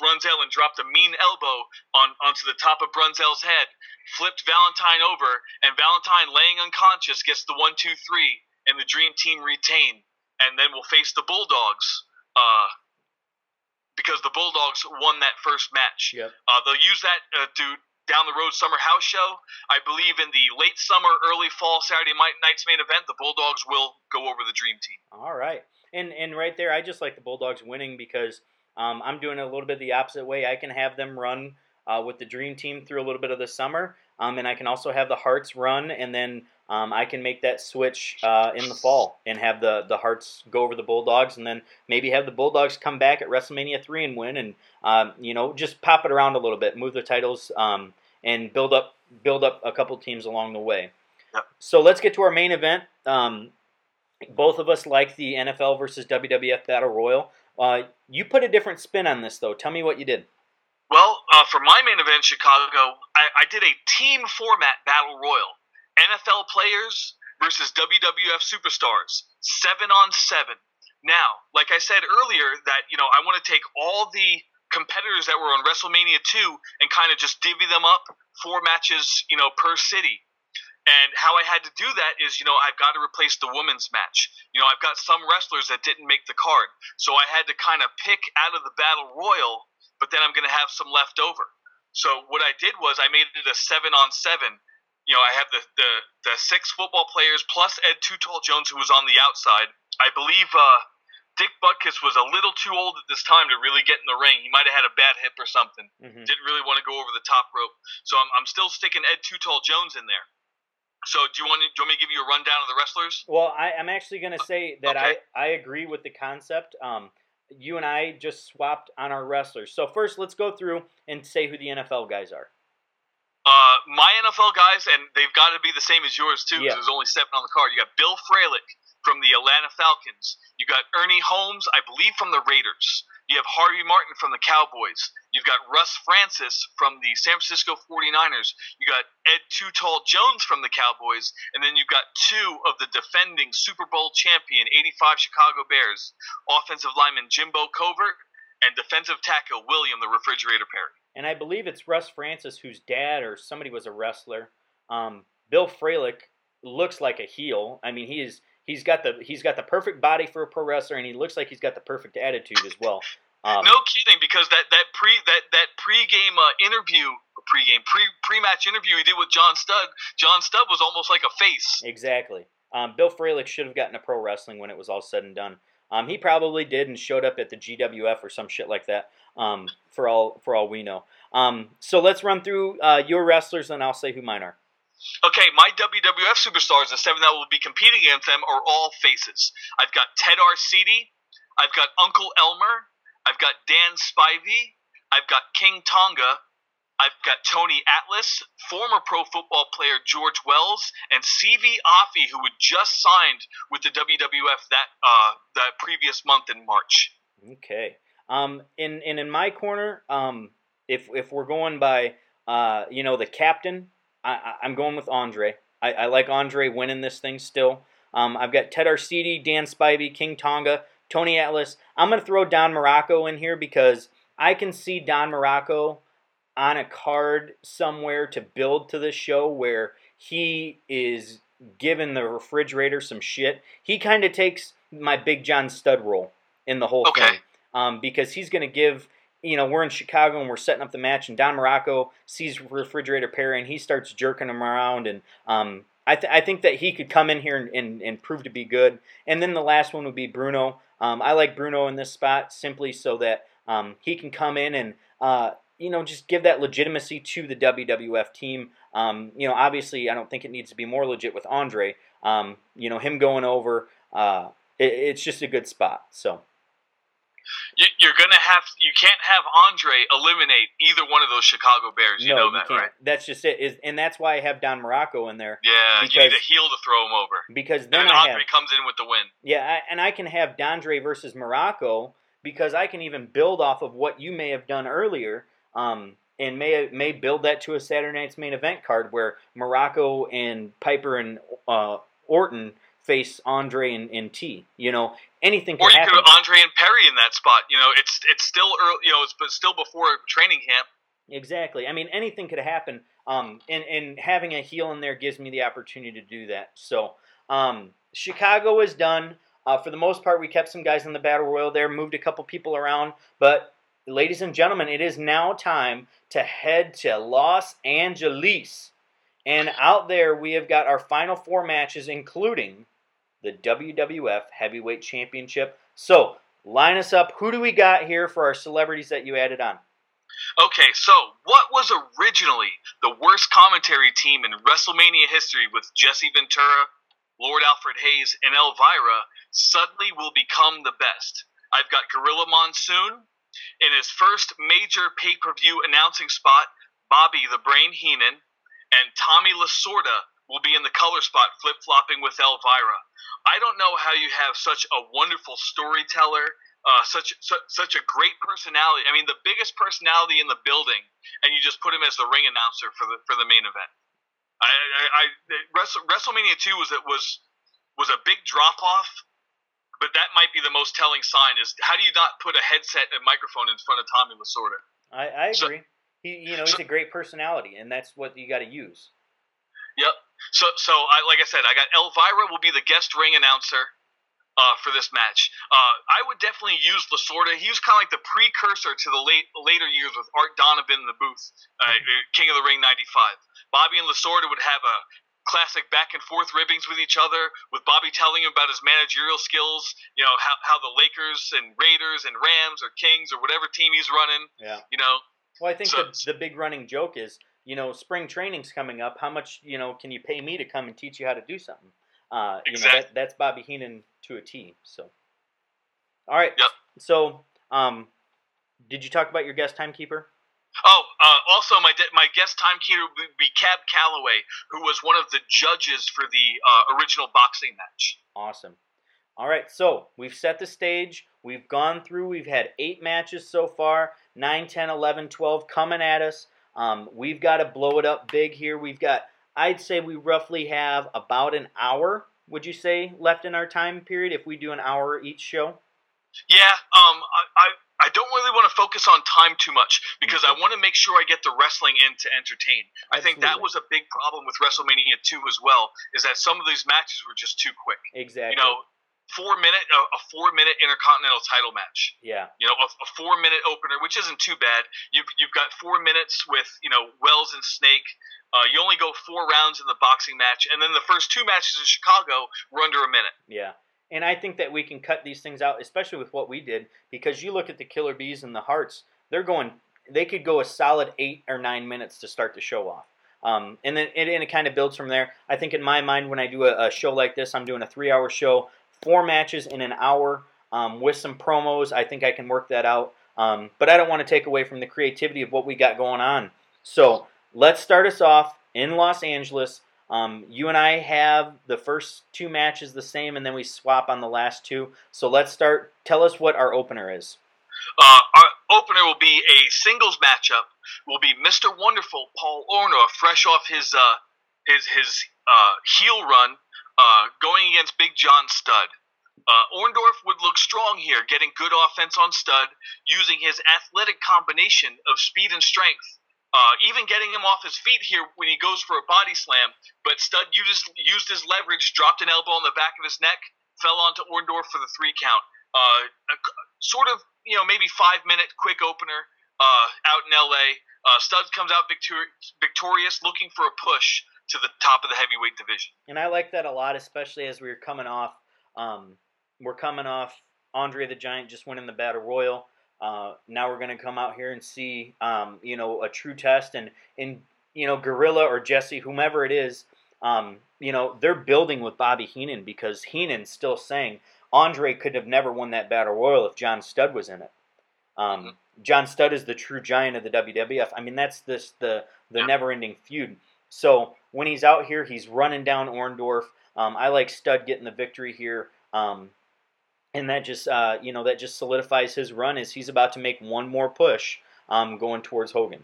S2: Brunzell and dropped a mean elbow on onto the top of Brunzell's head, flipped Valentine over, and Valentine laying unconscious gets the one two three, and the Dream Team retain, and then we'll face the Bulldogs. Uh, because the Bulldogs won that first match.
S1: Yep.
S2: Uh, they'll use that uh, to down the road summer house show. I believe in the late summer, early fall Saturday night night's main event, the Bulldogs will go over the Dream Team.
S1: All right. And and right there, I just like the Bulldogs winning because um, I'm doing it a little bit the opposite way. I can have them run uh, with the Dream Team through a little bit of the summer, um, and I can also have the Harts run, and then um, I can make that switch uh, in the fall and have the the Harts go over the Bulldogs, and then maybe have the Bulldogs come back at WrestleMania three and win, and um, you know just pop it around a little bit, move the titles, um, and build up build up a couple teams along the way. So let's get to our main event. Um, both of us like the NFL versus WWF Battle Royal. Uh, you put a different spin on this, though. Tell me what you did.
S2: Well, uh, for my main event, in Chicago, I, I did a team format battle royal: NFL players versus WWF superstars, seven on seven. Now, like I said earlier, that you know I want to take all the competitors that were on WrestleMania two and kind of just divvy them up four matches, you know, per city. And how I had to do that is, you know, I've got to replace the women's match. You know, I've got some wrestlers that didn't make the card, so I had to kind of pick out of the battle royal but then I'm going to have some left over. So what I did was I made it a seven on seven. you know, I have the, the, the six football players plus Ed Too Tall Jones, who was on the outside. I believe uh, Dick Butkus was a little too old at this time to really get in the ring. He might have had a bad hip or something.
S1: Mhm.
S2: Didn't really want to go over the top rope. So I'm, I'm still sticking Ed Too Tall Jones in there. So do you want, to, do you want me to give you a rundown of the wrestlers?
S1: Well, I, I'm actually going to say that
S2: Okay.
S1: I, I agree with the concept. Um, you and I just swapped on our wrestlers. So first, let's go through and say who the NFL guys are.
S2: Uh, my NFL guys, and they've got to be the same as yours too, because
S1: Yeah.
S2: there's only seven on the card. You got Bill Fralic from the Atlanta Falcons. You got Ernie Holmes, I believe, from the Raiders. You have Harvey Martin from the Cowboys. You've got Russ Francis from the San Francisco 49ers. You got Ed Too Tall Jones from the Cowboys. And then you've got two of the defending Super Bowl champion 85 Chicago Bears offensive lineman Jimbo Covert and defensive tackle William the Refrigerator Perry.
S1: And I believe it's Russ Francis, whose dad or somebody was a wrestler. Um, Bill Fralic looks like a heel. I mean, he is he's got the he's got the perfect body for a pro wrestler, and he looks like he's got the perfect attitude as well. Um,
S2: no kidding, because that that pre that that pregame uh, interview, pregame pre pre match interview he did with John Studd. John Studd was almost like a face.
S1: Exactly. Um, Bill Fralic should have gotten a pro wrestling when it was all said and done. Um, he probably did and showed up at the GWF or some shit like that. Um, for all for all we know. Um, so let's run through uh, your wrestlers, and I'll say who mine are.
S2: Okay, my WWF superstars, the seven that will be competing against them, are all faces. I've got Ted Arcidi, I've got Uncle Elmer, I've got Dan Spivey, I've got King Tonga, I've got Tony Atlas, former pro football player George Wells, and Siva Afi, who had just signed with the WWF that uh, that previous month in March.
S1: Okay. Um, in and in my corner, um, if if we're going by, uh, you know, the captain, I, I'm going with Andre. I, I like Andre winning this thing still. Um, I've got Ted Arcidi, Dan Spivey, King Tonga, Tony Atlas. I'm going to throw Don Muraco in here because I can see Don Muraco on a card somewhere to build to this show where he is giving the refrigerator some shit. He kind of takes my Big John Studd role in the whole
S2: Okay.
S1: thing um, because he's going to give. You know, we're in Chicago and we're setting up the match, and Don Muraco sees Refrigerator Perry and he starts jerking him around. And um, I, th- I think that he could come in here and, and, and prove to be good. And then the last one would be Bruno. Um, I like Bruno in this spot simply so that um, he can come in and uh, you know just give that legitimacy to the WWF team. Um, you know, obviously, I don't think it needs to be more legit with Andre. Um, you know, him going over, uh, it, it's just a good spot. So
S2: You, you're gonna have you can't have Andre eliminate either one of those Chicago Bears. You
S1: no,
S2: know that,
S1: can't.
S2: right?
S1: That's just it. Is and that's why I have Don Muraco in there
S2: Yeah, you need
S1: Because-
S2: a heel to throw him over.
S1: because then
S2: then Andre
S1: have
S2: comes in with the win.
S1: yeah, I, and I can have Dondre versus Muraco because I can even build off of what you may have done earlier. Um, and may may build that to a Saturday night's main event card where Muraco and Piper and uh, Orton face Andre and, and T. You know, anything
S2: Or you
S1: happen.
S2: could have Andre and Perry in that spot. You know, it's it's still early. You know, it's but still before training camp.
S1: Exactly. I mean, anything could happen. Um, and, and having a heel in there gives me the opportunity to do that. So, um, Chicago is done. Uh, for the most part, we kept some guys in the battle royal there, moved a couple people around. But, ladies and gentlemen, it is now time to head to Los Angeles. And out there, we have got our final four matches, including the WWF Heavyweight Championship. So, line us up. Who do we got here for our celebrities that you added on?
S2: Okay, so what was originally the worst commentary team in WrestleMania history with Jesse Ventura, Lord Alfred Hayes, and Elvira suddenly will become the best? I've got Gorilla Monsoon in his first major pay per view announcing spot, Bobby the Brain Heenan, and Tommy Lasorda will be in the color spot flip flopping with Elvira. I don't know how you have such a wonderful storyteller, uh, such, such such a great personality. I mean, the biggest personality in the building, and you just put him as the ring announcer for the for the main event. I, I, I Wrestle, WrestleMania two was it was was a big drop off, but that might be the most telling sign. Is how do you not put a headset and microphone in front of Tommy Lasorda?
S1: I, I
S2: So-
S1: agree. he, you know, he's
S2: so-
S1: a great personality, and that's what you got to use.
S2: Yep. So so I like I said, I got Elvira will be the guest ring announcer. uh, for this match. Uh, I would definitely use Lasorda. He was kind of like the precursor to the late later years with Art Donovan in the booth, uh,
S1: Mm-hmm.
S2: King of the Ring '95. Bobby and Lasorda would have a classic back and forth ribbings with each other, with Bobby telling him about his managerial skills. You know how, how the Lakers and Raiders and Rams or Kings or whatever team he's running.
S1: Yeah.
S2: You know,
S1: Well, I think
S2: So-
S1: the, the big running joke is, you know, spring training's coming up. How much, you know, can you pay me to come and teach you how to do something? Uh, you know, that, that's Bobby Heenan to a T. So, all right.
S2: Yep.
S1: So, um, did you talk about your guest timekeeper?
S2: Oh, uh, also my de- my guest timekeeper would be Cab Calloway, who was one of the judges for the uh, original boxing match.
S1: Awesome. All right, so we've set the stage. We've gone through, we've had eight matches so far 9, 10, 11, 12 coming at us. Um, we've got to blow it up big here. We've got, I'd say we roughly have about an hour, would you say, left in our time period if we do an hour each show?
S2: Yeah, um, I, I I don't really want to focus on time too much because I want to make sure I get the wrestling in to entertain. I think that was a big problem with WrestleMania 2 as well, is that some of these matches were just too quick.
S1: Exactly.
S2: You know, four minute a, a four minute intercontinental title match.
S1: yeah,
S2: You know, a, a four minute opener, which isn't too bad. You've you've got four minutes with you know Wells and Snake. Uh, you only go four rounds in the boxing match, and then the first two matches in Chicago were under a minute.
S1: yeah. And I think that we can cut these things out, especially with what we did, because you look at the Killer Bees and the Harts, they're going, they could go a solid eight or nine minutes to start the show off. Um, and then and, and it kind of builds from there. I think in my mind, when I do a, a show like this, I'm doing a three hour show, four matches in an hour um, with some promos. I think I can work that out. Um, but I don't want to take away from the creativity of what we got going on. So let's start us off in Los Angeles. Um, you and I have the first two matches the same, and then we swap on the last two. So let's start. Tell us what our opener is.
S2: Uh, our opener will be a singles matchup. Will be Mr. Wonderful Paul Orndorff, fresh off his uh, his his uh, heel run, uh, going against Big John Studd. Uh, Orndorff would look strong here, getting good offense on Studd, using his athletic combination of speed and strength. Uh, even getting him off his feet here when he goes for a body slam, but Studd used used his leverage, dropped an elbow on the back of his neck, fell onto Orndorff for the three count. Uh, a, sort of, you know, maybe five minute quick opener uh, out in LA. Uh, Studs comes out victor- victorious, looking for a push to the top of the heavyweight division.
S1: And I like that a lot, especially as we were coming off. Um, we're coming off Andre the Giant just winning the Battle Royal. Uh, now we're going to come out here and see, um, you know, a true test, and and you know, Gorilla or Jesse, whomever it is, um, you know, they're building with Bobby Heenan because Heenan's still saying Andre could have never won that Battle Royal if John Studd was in it. Um, John Studd is the true giant of the WWF. I mean, that's this the the
S2: Yeah.
S1: never-ending feud. So when he's out here, he's running down Orndorff. Um, I like Studd getting the victory here, um, and that just uh, you know that just solidifies his run as he's about to make one more push um, going towards Hogan.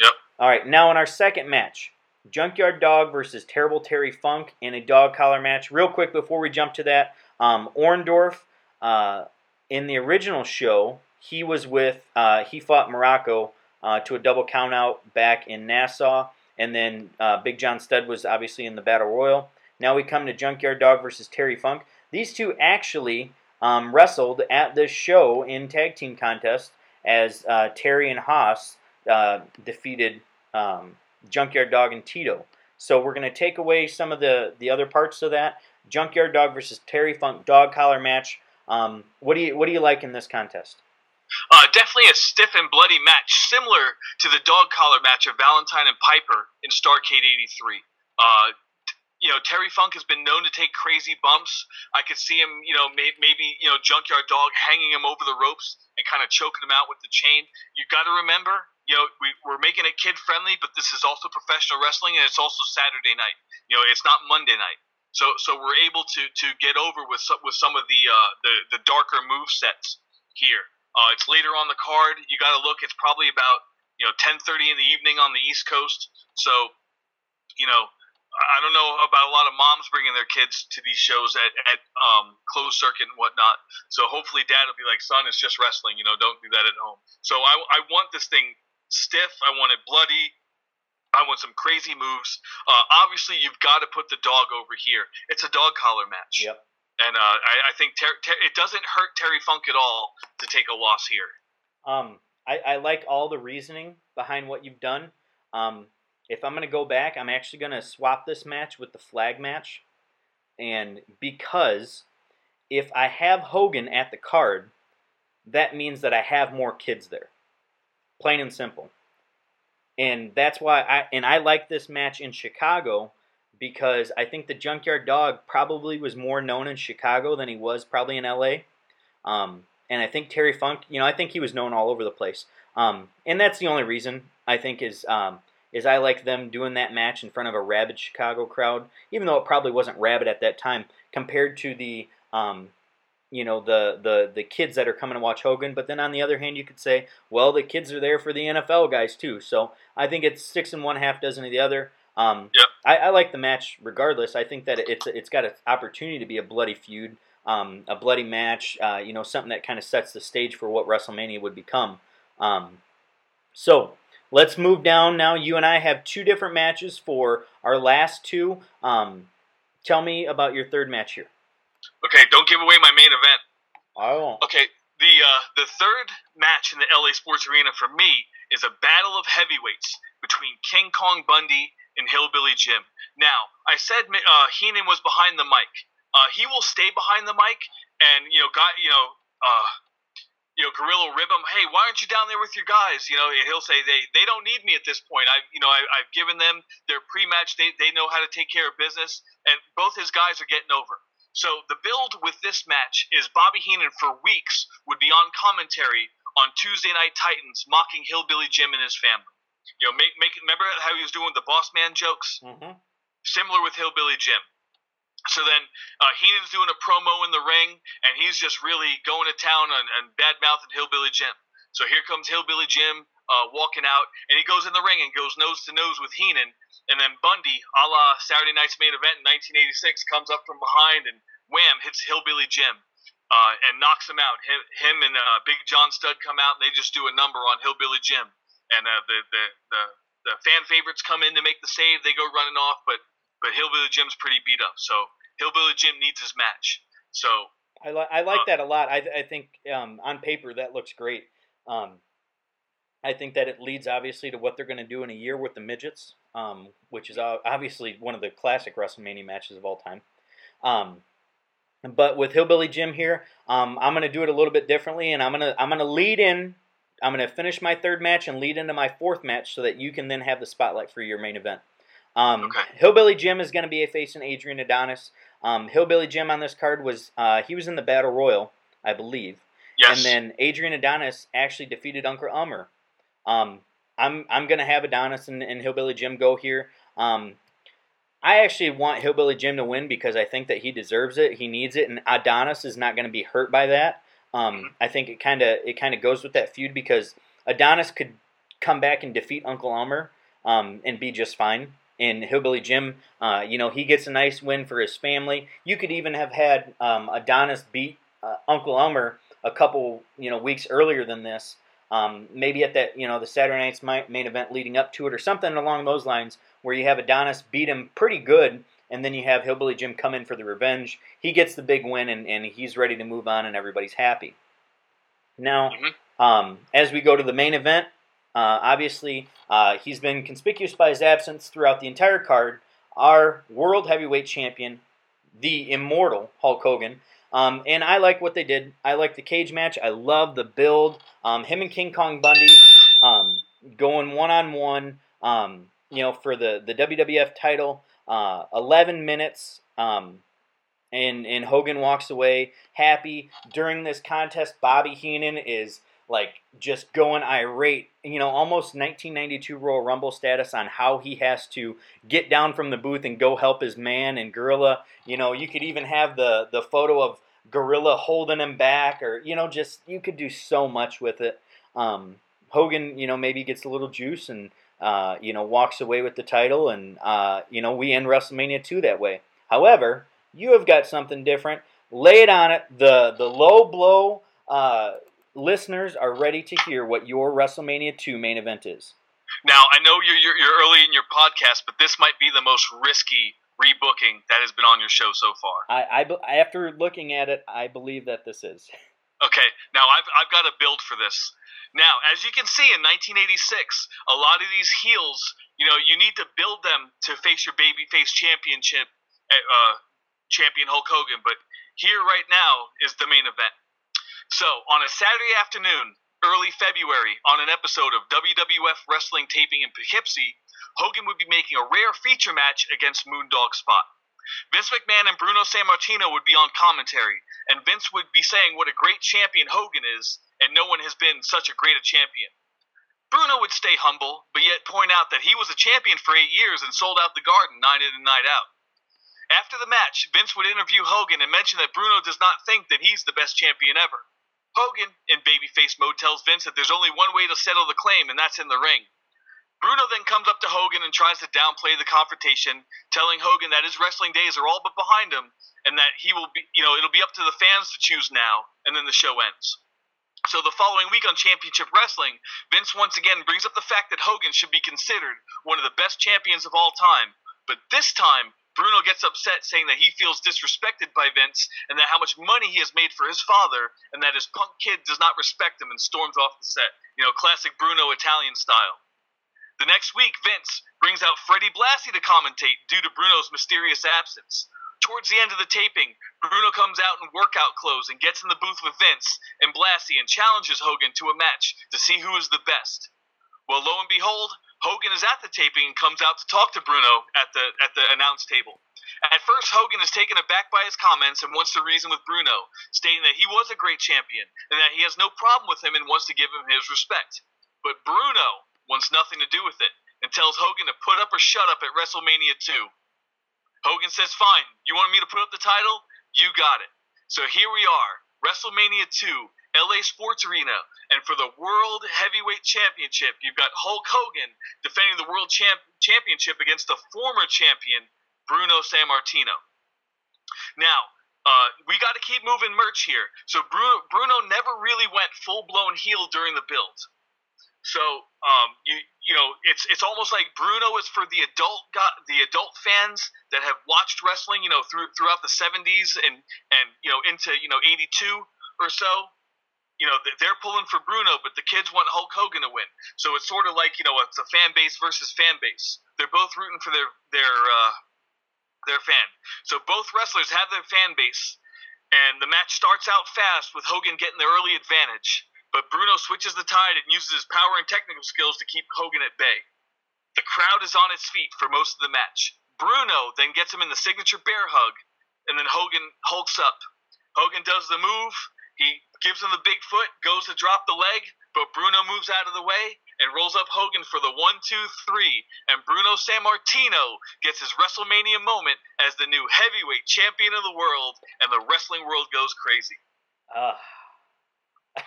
S2: Yep.
S1: All right, now in our second match, Junkyard Dog versus Terrible Terry Funk in a dog collar match. Real quick before we jump to that, um, Orndorff uh, in the original show, he was with uh, he fought Muraco uh, to a double countout back in Nassau, and then uh, Big John Studd was obviously in the Battle Royal. Now we come to Junkyard Dog versus Terry Funk. These two actually um, wrestled at this show in tag team contest as uh, Terry and Hoss uh, defeated um, Junkyard Dog and Tito. So we're going to take away some of the, the other parts of that. Junkyard Dog versus Terry Funk dog collar match. Um, what do you what do you like in this contest?
S2: Uh, definitely a stiff and bloody match, similar to the dog collar match of Valentine and Piper in Starcade '83. Uh, you know, Terry Funk has been known to take crazy bumps. I could see him, you know, may, maybe you know, Junkyard Dog hanging him over the ropes and kind of choking him out with the chain. You got to remember, you know, we, we're making it kid friendly, but this is also professional wrestling, and it's also Saturday night. You know, it's not Monday night. So, so we're able to to get over with some, with some of the uh, the the darker move sets here. Uh, it's later on the card. You got to look. It's probably about you know 10:30 in the evening on the East Coast. So, you know, I don't know about a lot of moms bringing their kids to these shows at at um, closed circuit and whatnot. So hopefully, Dad will be like, "Son, it's just wrestling. You know, don't do that at home." So I I want this thing stiff. I want it bloody. I want some crazy moves. Uh, obviously, you've got to put the dog over here. It's a dog collar match.
S1: Yep.
S2: And uh, I, I, think ter- ter- it doesn't hurt Terry Funk at all to take a loss here.
S1: Um, I, I like all the reasoning behind what you've done. Um, if I'm going to go back, I'm actually going to swap this match with the flag match. And because if I have Hogan at the card, that means that I have more kids there. Plain and simple. And that's why I and I like this match in Chicago because I think the Junkyard Dog probably was more known in Chicago than he was probably in LA. Um, and I think Terry Funk, you know, I think he was known all over the place. Um, and that's the only reason I think is um, is I like them doing that match in front of a rabid Chicago crowd, even though it probably wasn't rabid at that time compared to the um, you know the the the kids that are coming to watch Hogan. But then on the other hand, you could say, well, the kids are there for the NFL guys too. So I think it's six and one half dozen of the other. Um,
S2: yep.
S1: I, I, like the match regardless. I think that it's it's got an opportunity to be a bloody feud, um, a bloody match. Uh, you know, something that kind of sets the stage for what WrestleMania would become. Um, so let's move down now. You and I have two different matches for our last two. Um, tell me about your third match here.
S2: Okay, don't give away my main event.
S1: I won't.
S2: Okay, the uh, the third match in the LA Sports Arena for me is a battle of heavyweights between King Kong Bundy and Hillbilly Jim. Now, I said uh, Heenan was behind the mic. Uh, he will stay behind the mic, and you know, guy, you know, uh, you know, Gorilla rib him. Hey, why aren't you down there with your guys? You know, and he'll say they they don't need me at this point. I, you know, I, I've given them their pre-match. They they know how to take care of business, and both his guys are getting over. So the build with this match is Bobby Heenan for weeks would be on commentary on Tuesday Night Titans, mocking Hillbilly Jim and his family. You know, make make remember how he was doing the boss man jokes?
S1: Mm-hmm.
S2: Similar with Hillbilly Jim. So then uh, Heenan's doing a promo in the ring, and he's just really going to town and, and bad mouthing Hillbilly Jim. So here comes Hillbilly Jim uh, walking out, and he goes in the ring and goes nose to nose with Heenan. And then Bundy, a la Saturday Night's main event in 1986, comes up from behind and wham, hits Hillbilly Jim uh, and knocks him out. Him, him and uh, Big John Studd come out, and they just do a number on Hillbilly Jim and uh, the, the the the fan favorites come in to make the save. They go running off, but but Hillbilly Jim's pretty beat up. So Hillbilly Jim needs his match. So
S1: I like I like uh, that a lot. I I think um, on paper that looks great. Um, I think that it leads obviously to what they're going to do in a year with the midgets, um, which is obviously one of the classic WrestleMania matches of all time. Um, but with Hillbilly Jim here, um, I'm going to do it a little bit differently, and I'm going to I'm going to lead in I'm going to finish my third match and lead into my fourth match so that you can then have the spotlight for your main event. Um,
S2: okay.
S1: Hillbilly Jim is going to be facing Adrian Adonis. Um, Hillbilly Jim on this card was uh, he was in the Battle Royal, I believe.
S2: Yes.
S1: And then Adrian Adonis actually defeated Uncle Elmer. Um, I'm I'm going to have Adonis and, and, Hillbilly Jim go here. Um, I actually want Hillbilly Jim to win because I think that he deserves it. He needs it, and Adonis is not going to be hurt by that. Um, I think it kind of it kind of goes with that feud because Adonis could come back and defeat Uncle Elmer um, and be just fine. And Hillbilly Jim, uh, you know, he gets a nice win for his family. You could even have had um, Adonis beat uh, Uncle Elmer a couple, you know, weeks earlier than this. Um, maybe at that, you know, the Saturday night's main event leading up to it, or something along those lines, where you have Adonis beat him pretty good and then you have Hillbilly Jim come in for the revenge. He gets the big win, and, and he's ready to move on, and everybody's happy. Now,
S2: mm-hmm.
S1: um, as we go to the main event, uh, obviously uh, he's been conspicuous by his absence throughout the entire card. Our world heavyweight champion, the immortal Hulk Hogan. Um, and I like what they did. I like the cage match. I love the build. Um, him and King Kong Bundy um, going one on one. You know, for the the WWF title. Uh, 11 minutes, um, and and Hogan walks away happy. During this contest, Bobby Heenan is like just going irate, you know, almost 1992 Royal Rumble status on how he has to get down from the booth and go help his man and Gorilla. You know, you could even have the the photo of Gorilla holding him back, or you know, just you could do so much with it. Um, Hogan, you know, maybe gets a little juice and uh, you know, walks away with the title, and uh, you know, we end WrestleMania two that way. However, you have got something different. Lay it on it. The the low blow uh, listeners are ready to hear what your WrestleMania two main event is.
S2: Now, I know you're, you're, you're early in your podcast, but this might be the most risky rebooking that has been on your show so far.
S1: I, I after looking at it, I believe that this is.
S2: Okay, now I've, I've got a build for this. Now, as you can see in 1986, a lot of these heels, you know, you need to build them to face your babyface championship, eh, uh, champion Hulk Hogan. But here right now is the main event. So, on a Saturday afternoon, early February, on an episode of WWF Wrestling taping in Poughkeepsie, Hogan would be making a rare feature match against Moondog Spot. Vince McMahon and Bruno Sammartino would be on commentary, and Vince would be saying what a great champion Hogan is, and no one has been such a great a champion. Bruno would stay humble, but yet point out that he was a champion for eight years and sold out the garden night in and night out. After the match, Vince would interview Hogan and mention that Bruno does not think that he's the best champion ever. Hogan, in babyface mode, tells Vince that there's only one way to settle the claim, and that's in the ring. Bruno then comes up to Hogan and tries to downplay the confrontation, telling Hogan that his wrestling days are all but behind him and that he will be, you know, it'll be up to the fans to choose now, and then the show ends. So the following week on Championship Wrestling, Vince once again brings up the fact that Hogan should be considered one of the best champions of all time, but this time Bruno gets upset saying that he feels disrespected by Vince and that how much money he has made for his father and that his punk kid does not respect him and storms off the set. You know, classic Bruno Italian style. The next week, Vince brings out Freddie Blassie to commentate due to Bruno's mysterious absence. Towards the end of the taping, Bruno comes out in workout clothes and gets in the booth with Vince and Blassie and challenges Hogan to a match to see who is the best. Well, lo and behold, Hogan is at the taping and comes out to talk to Bruno at the at the announce table. At first, Hogan is taken aback by his comments and wants to reason with Bruno, stating that he was a great champion and that he has no problem with him and wants to give him his respect. But Bruno wants nothing to do with it and tells Hogan to put up or shut up at WrestleMania 2. Hogan says, Fine, you want me to put up the title? You got it. So here we are, WrestleMania 2, LA Sports Arena, and for the World Heavyweight Championship, you've got Hulk Hogan defending the World Champ- Championship against the former champion, Bruno Sammartino. Now, uh, we got to keep moving merch here. So Bruno, Bruno never really went full blown heel during the build. So um, you you know it's it's almost like Bruno is for the adult got the adult fans that have watched wrestling you know through throughout the 70s and and you know into you know 82 or so. You know they're pulling for Bruno, but the kids want Hulk Hogan to win. So it's sort of like you know it's a fan base versus fan base. They're both rooting for their their uh, their fan. So both wrestlers have their fan base, and the match starts out fast with Hogan getting the early advantage but Bruno switches the tide and uses his power and technical skills to keep Hogan at bay. The crowd is on its feet for most of the match. Bruno then gets him in the signature bear hug, and then Hogan hulks up. Hogan does the move. He gives him the big foot, goes to drop the leg, but Bruno moves out of the way and rolls up Hogan for the one, two, three. And Bruno Sammartino gets his WrestleMania moment as the new heavyweight champion of the world, and the wrestling world goes crazy.
S1: Uh.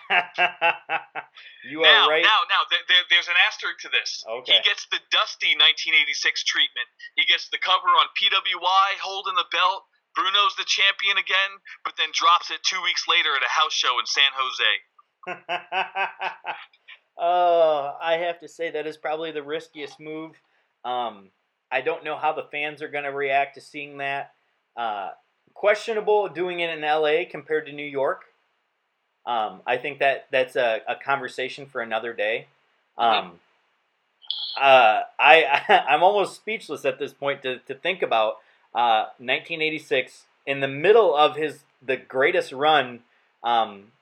S1: you
S2: now,
S1: are right.
S2: Now, now, there, there, there's an asterisk to this.
S1: Okay.
S2: He gets the dusty 1986 treatment. He gets the cover on PWI, holding the belt. Bruno's the champion again, but then drops it two weeks later at a house show in San Jose.
S1: oh, I have to say that is probably the riskiest move. Um, I don't know how the fans are going to react to seeing that. Uh, questionable doing it in LA compared to New York. Um, I think that that's a, a conversation for another day. Um, uh, I I'm almost speechless at this point to, to think about uh, 1986 in the middle of his the greatest run. Um,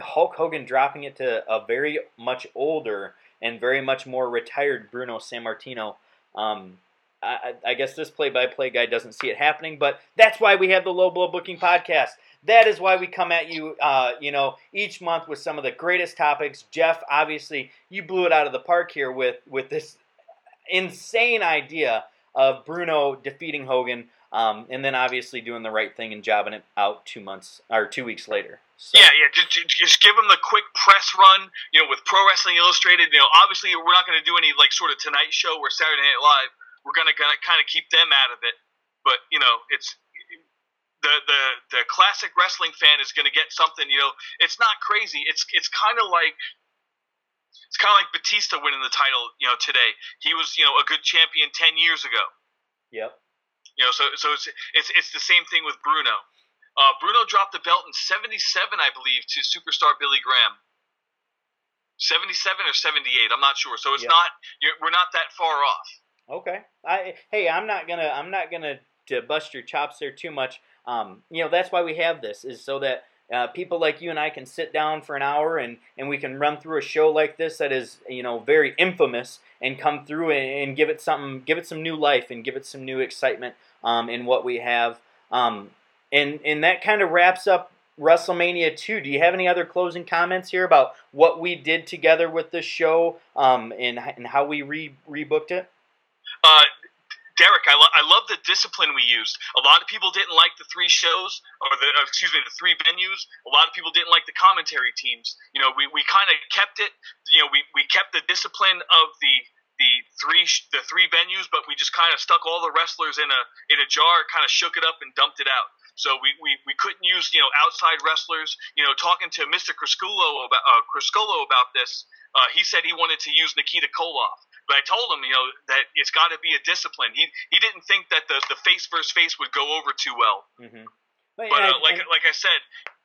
S1: Hulk Hogan dropping it to a very much older and very much more retired Bruno Sammartino. Um, I, I guess this play-by-play guy doesn't see it happening, but that's why we have the Low Blow Booking Podcast. That is why we come at you, uh, you know, each month with some of the greatest topics. Jeff, obviously, you blew it out of the park here with with this insane idea of Bruno defeating Hogan, um, and then obviously doing the right thing and jobbing it out two months or two weeks later.
S2: So. Yeah, yeah. Just, just give them the quick press run. You know, with Pro Wrestling Illustrated. You know, obviously we're not going to do any like sort of Tonight Show or Saturday Night Live. We're going to kind of keep them out of it. But you know, it's the the the classic wrestling fan is going to get something. You know, it's not crazy. It's it's kind of like it's kind of like Batista winning the title. You know, today he was you know a good champion ten years ago.
S1: Yep.
S2: You know, so so it's it's it's the same thing with Bruno. Uh, Bruno dropped the belt in '77, I believe, to superstar Billy Graham. 77 or 78, I'm not sure. So it's
S1: Yeah.
S2: not you're, we're not that far off.
S1: Okay. I hey, I'm not gonna I'm not gonna to bust your chops there too much. Um, you know that's why we have this is so that uh, people like you and I can sit down for an hour and and we can run through a show like this that is you know very infamous and come through and, and give it something give it some new life and give it some new excitement um, in what we have. Um, and and that kind of wraps up WrestleMania 2. Do you have any other closing comments here about what we did together with this show um, and, and how we re- rebooked it?
S2: Uh, Derek, I, lo- I love the discipline we used. A lot of people didn't like the three shows, or the uh, excuse me, the three venues. A lot of people didn't like the commentary teams. You know, we, we kind of kept it. You know, we, we kept the discipline of the the three the three venues, but we just kind of stuck all the wrestlers in a in a jar, kind of shook it up and dumped it out. So we, we, we couldn't use you know outside wrestlers. You know, talking to Mr. Crisculo about uh, about this, uh, he said he wanted to use Nikita Koloff. But I told him, you know, that it's got to be a discipline. He he didn't think that the, the face versus face would go over too well.
S1: Mm-hmm.
S2: But uh, like like I said,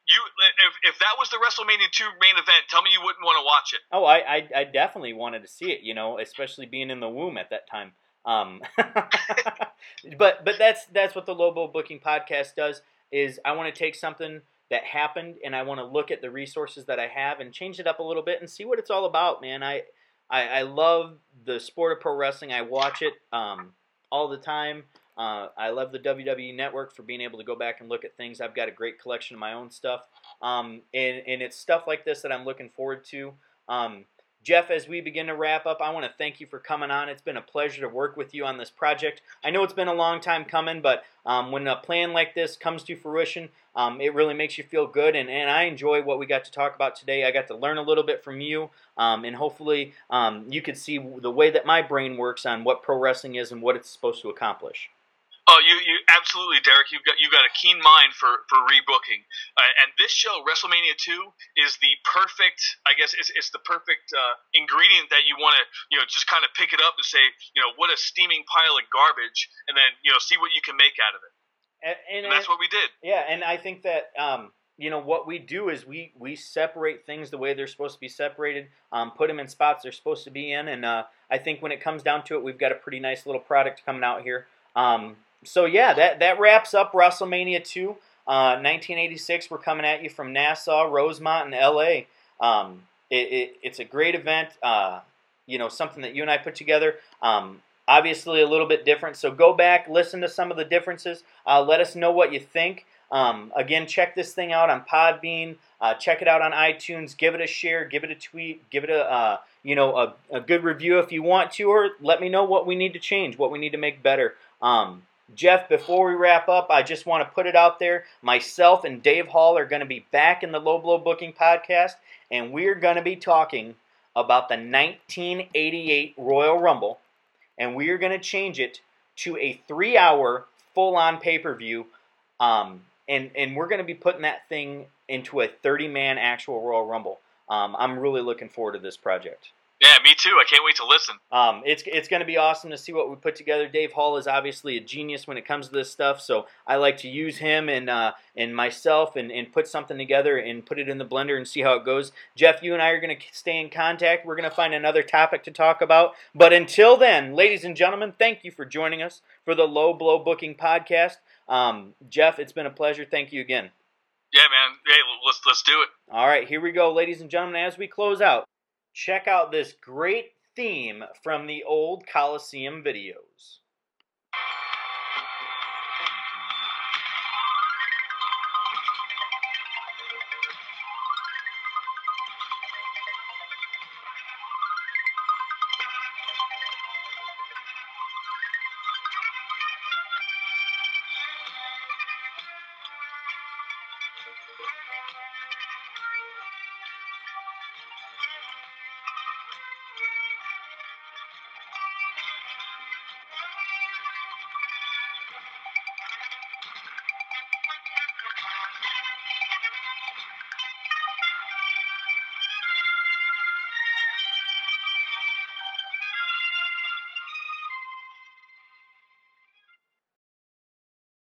S2: you if, if that was the WrestleMania two main event, tell me you wouldn't want to watch it.
S1: Oh, I, I, I definitely wanted to see it. You know, especially being in the womb at that time. Um, but but that's that's what the Low Blow Booking Podcast does. Is I want to take something that happened and I want to look at the resources that I have and change it up a little bit and see what it's all about, man. I I, I love the sport of pro wrestling. I watch it um, all the time. Uh, I love the WWE Network for being able to go back and look at things. I've got a great collection of my own stuff, um, and and it's stuff like this that I'm looking forward to. Um, Jeff, as we begin to wrap up, I want to thank you for coming on. It's been a pleasure to work with you on this project. I know it's been a long time coming, but um, when a plan like this comes to fruition, um, it really makes you feel good. And, and I enjoy what we got to talk about today. I got to learn a little bit from you, um, and hopefully um, you could see the way that my brain works on what pro wrestling is and what it's supposed to accomplish.
S2: Oh, you, you absolutely, Derek. You've got you got a keen mind for for rebooking, uh, and this show, WrestleMania Two, is the perfect. I guess it's, it's the perfect uh, ingredient that you want to you know just kind of pick it up and say you know what a steaming pile of garbage, and then you know see what you can make out of it.
S1: And, and,
S2: And that's what we did.
S1: Yeah, and I think that um, you know what we do is we we separate things the way they're supposed to be separated, um, put them in spots they're supposed to be in, and uh, I think when it comes down to it, we've got a pretty nice little product coming out here. Um, so yeah, that that wraps up WrestleMania two, uh, 1986. We're coming at you from Nassau, Rosemont, and L.A. Um, it, it, it's a great event. Uh, you know, something that you and I put together. Um, obviously, a little bit different. So go back, listen to some of the differences. Uh, let us know what you think. Um, again, check this thing out on Podbean. Uh, check it out on iTunes. Give it a share. Give it a tweet. Give it a uh, you know a, a good review if you want to, or let me know what we need to change, what we need to make better. Um, Jeff, before we wrap up, I just want to put it out there. Myself and Dave Hall are going to be back in the Low Blow Booking podcast, and we're going to be talking about the 1988 Royal Rumble, and we are going to change it to a three-hour full-on pay-per-view, um, and and we're going to be putting that thing into a 30-man actual Royal Rumble. Um, I'm really looking forward to this project.
S2: Yeah, me too. I can't wait to listen.
S1: Um, it's it's going to be awesome to see what we put together. Dave Hall is obviously a genius when it comes to this stuff, so I like to use him and uh, and myself and, and put something together and put it in the blender and see how it goes. Jeff, you and I are going to stay in contact. We're going to find another topic to talk about. But until then, ladies and gentlemen, thank you for joining us for the Low Blow Booking Podcast. Um, Jeff, it's been a pleasure. Thank you again.
S2: Yeah, man. Hey, let's let's do it.
S1: All right, here we go, ladies and gentlemen. As we close out, check out this great theme from the old Coliseum videos.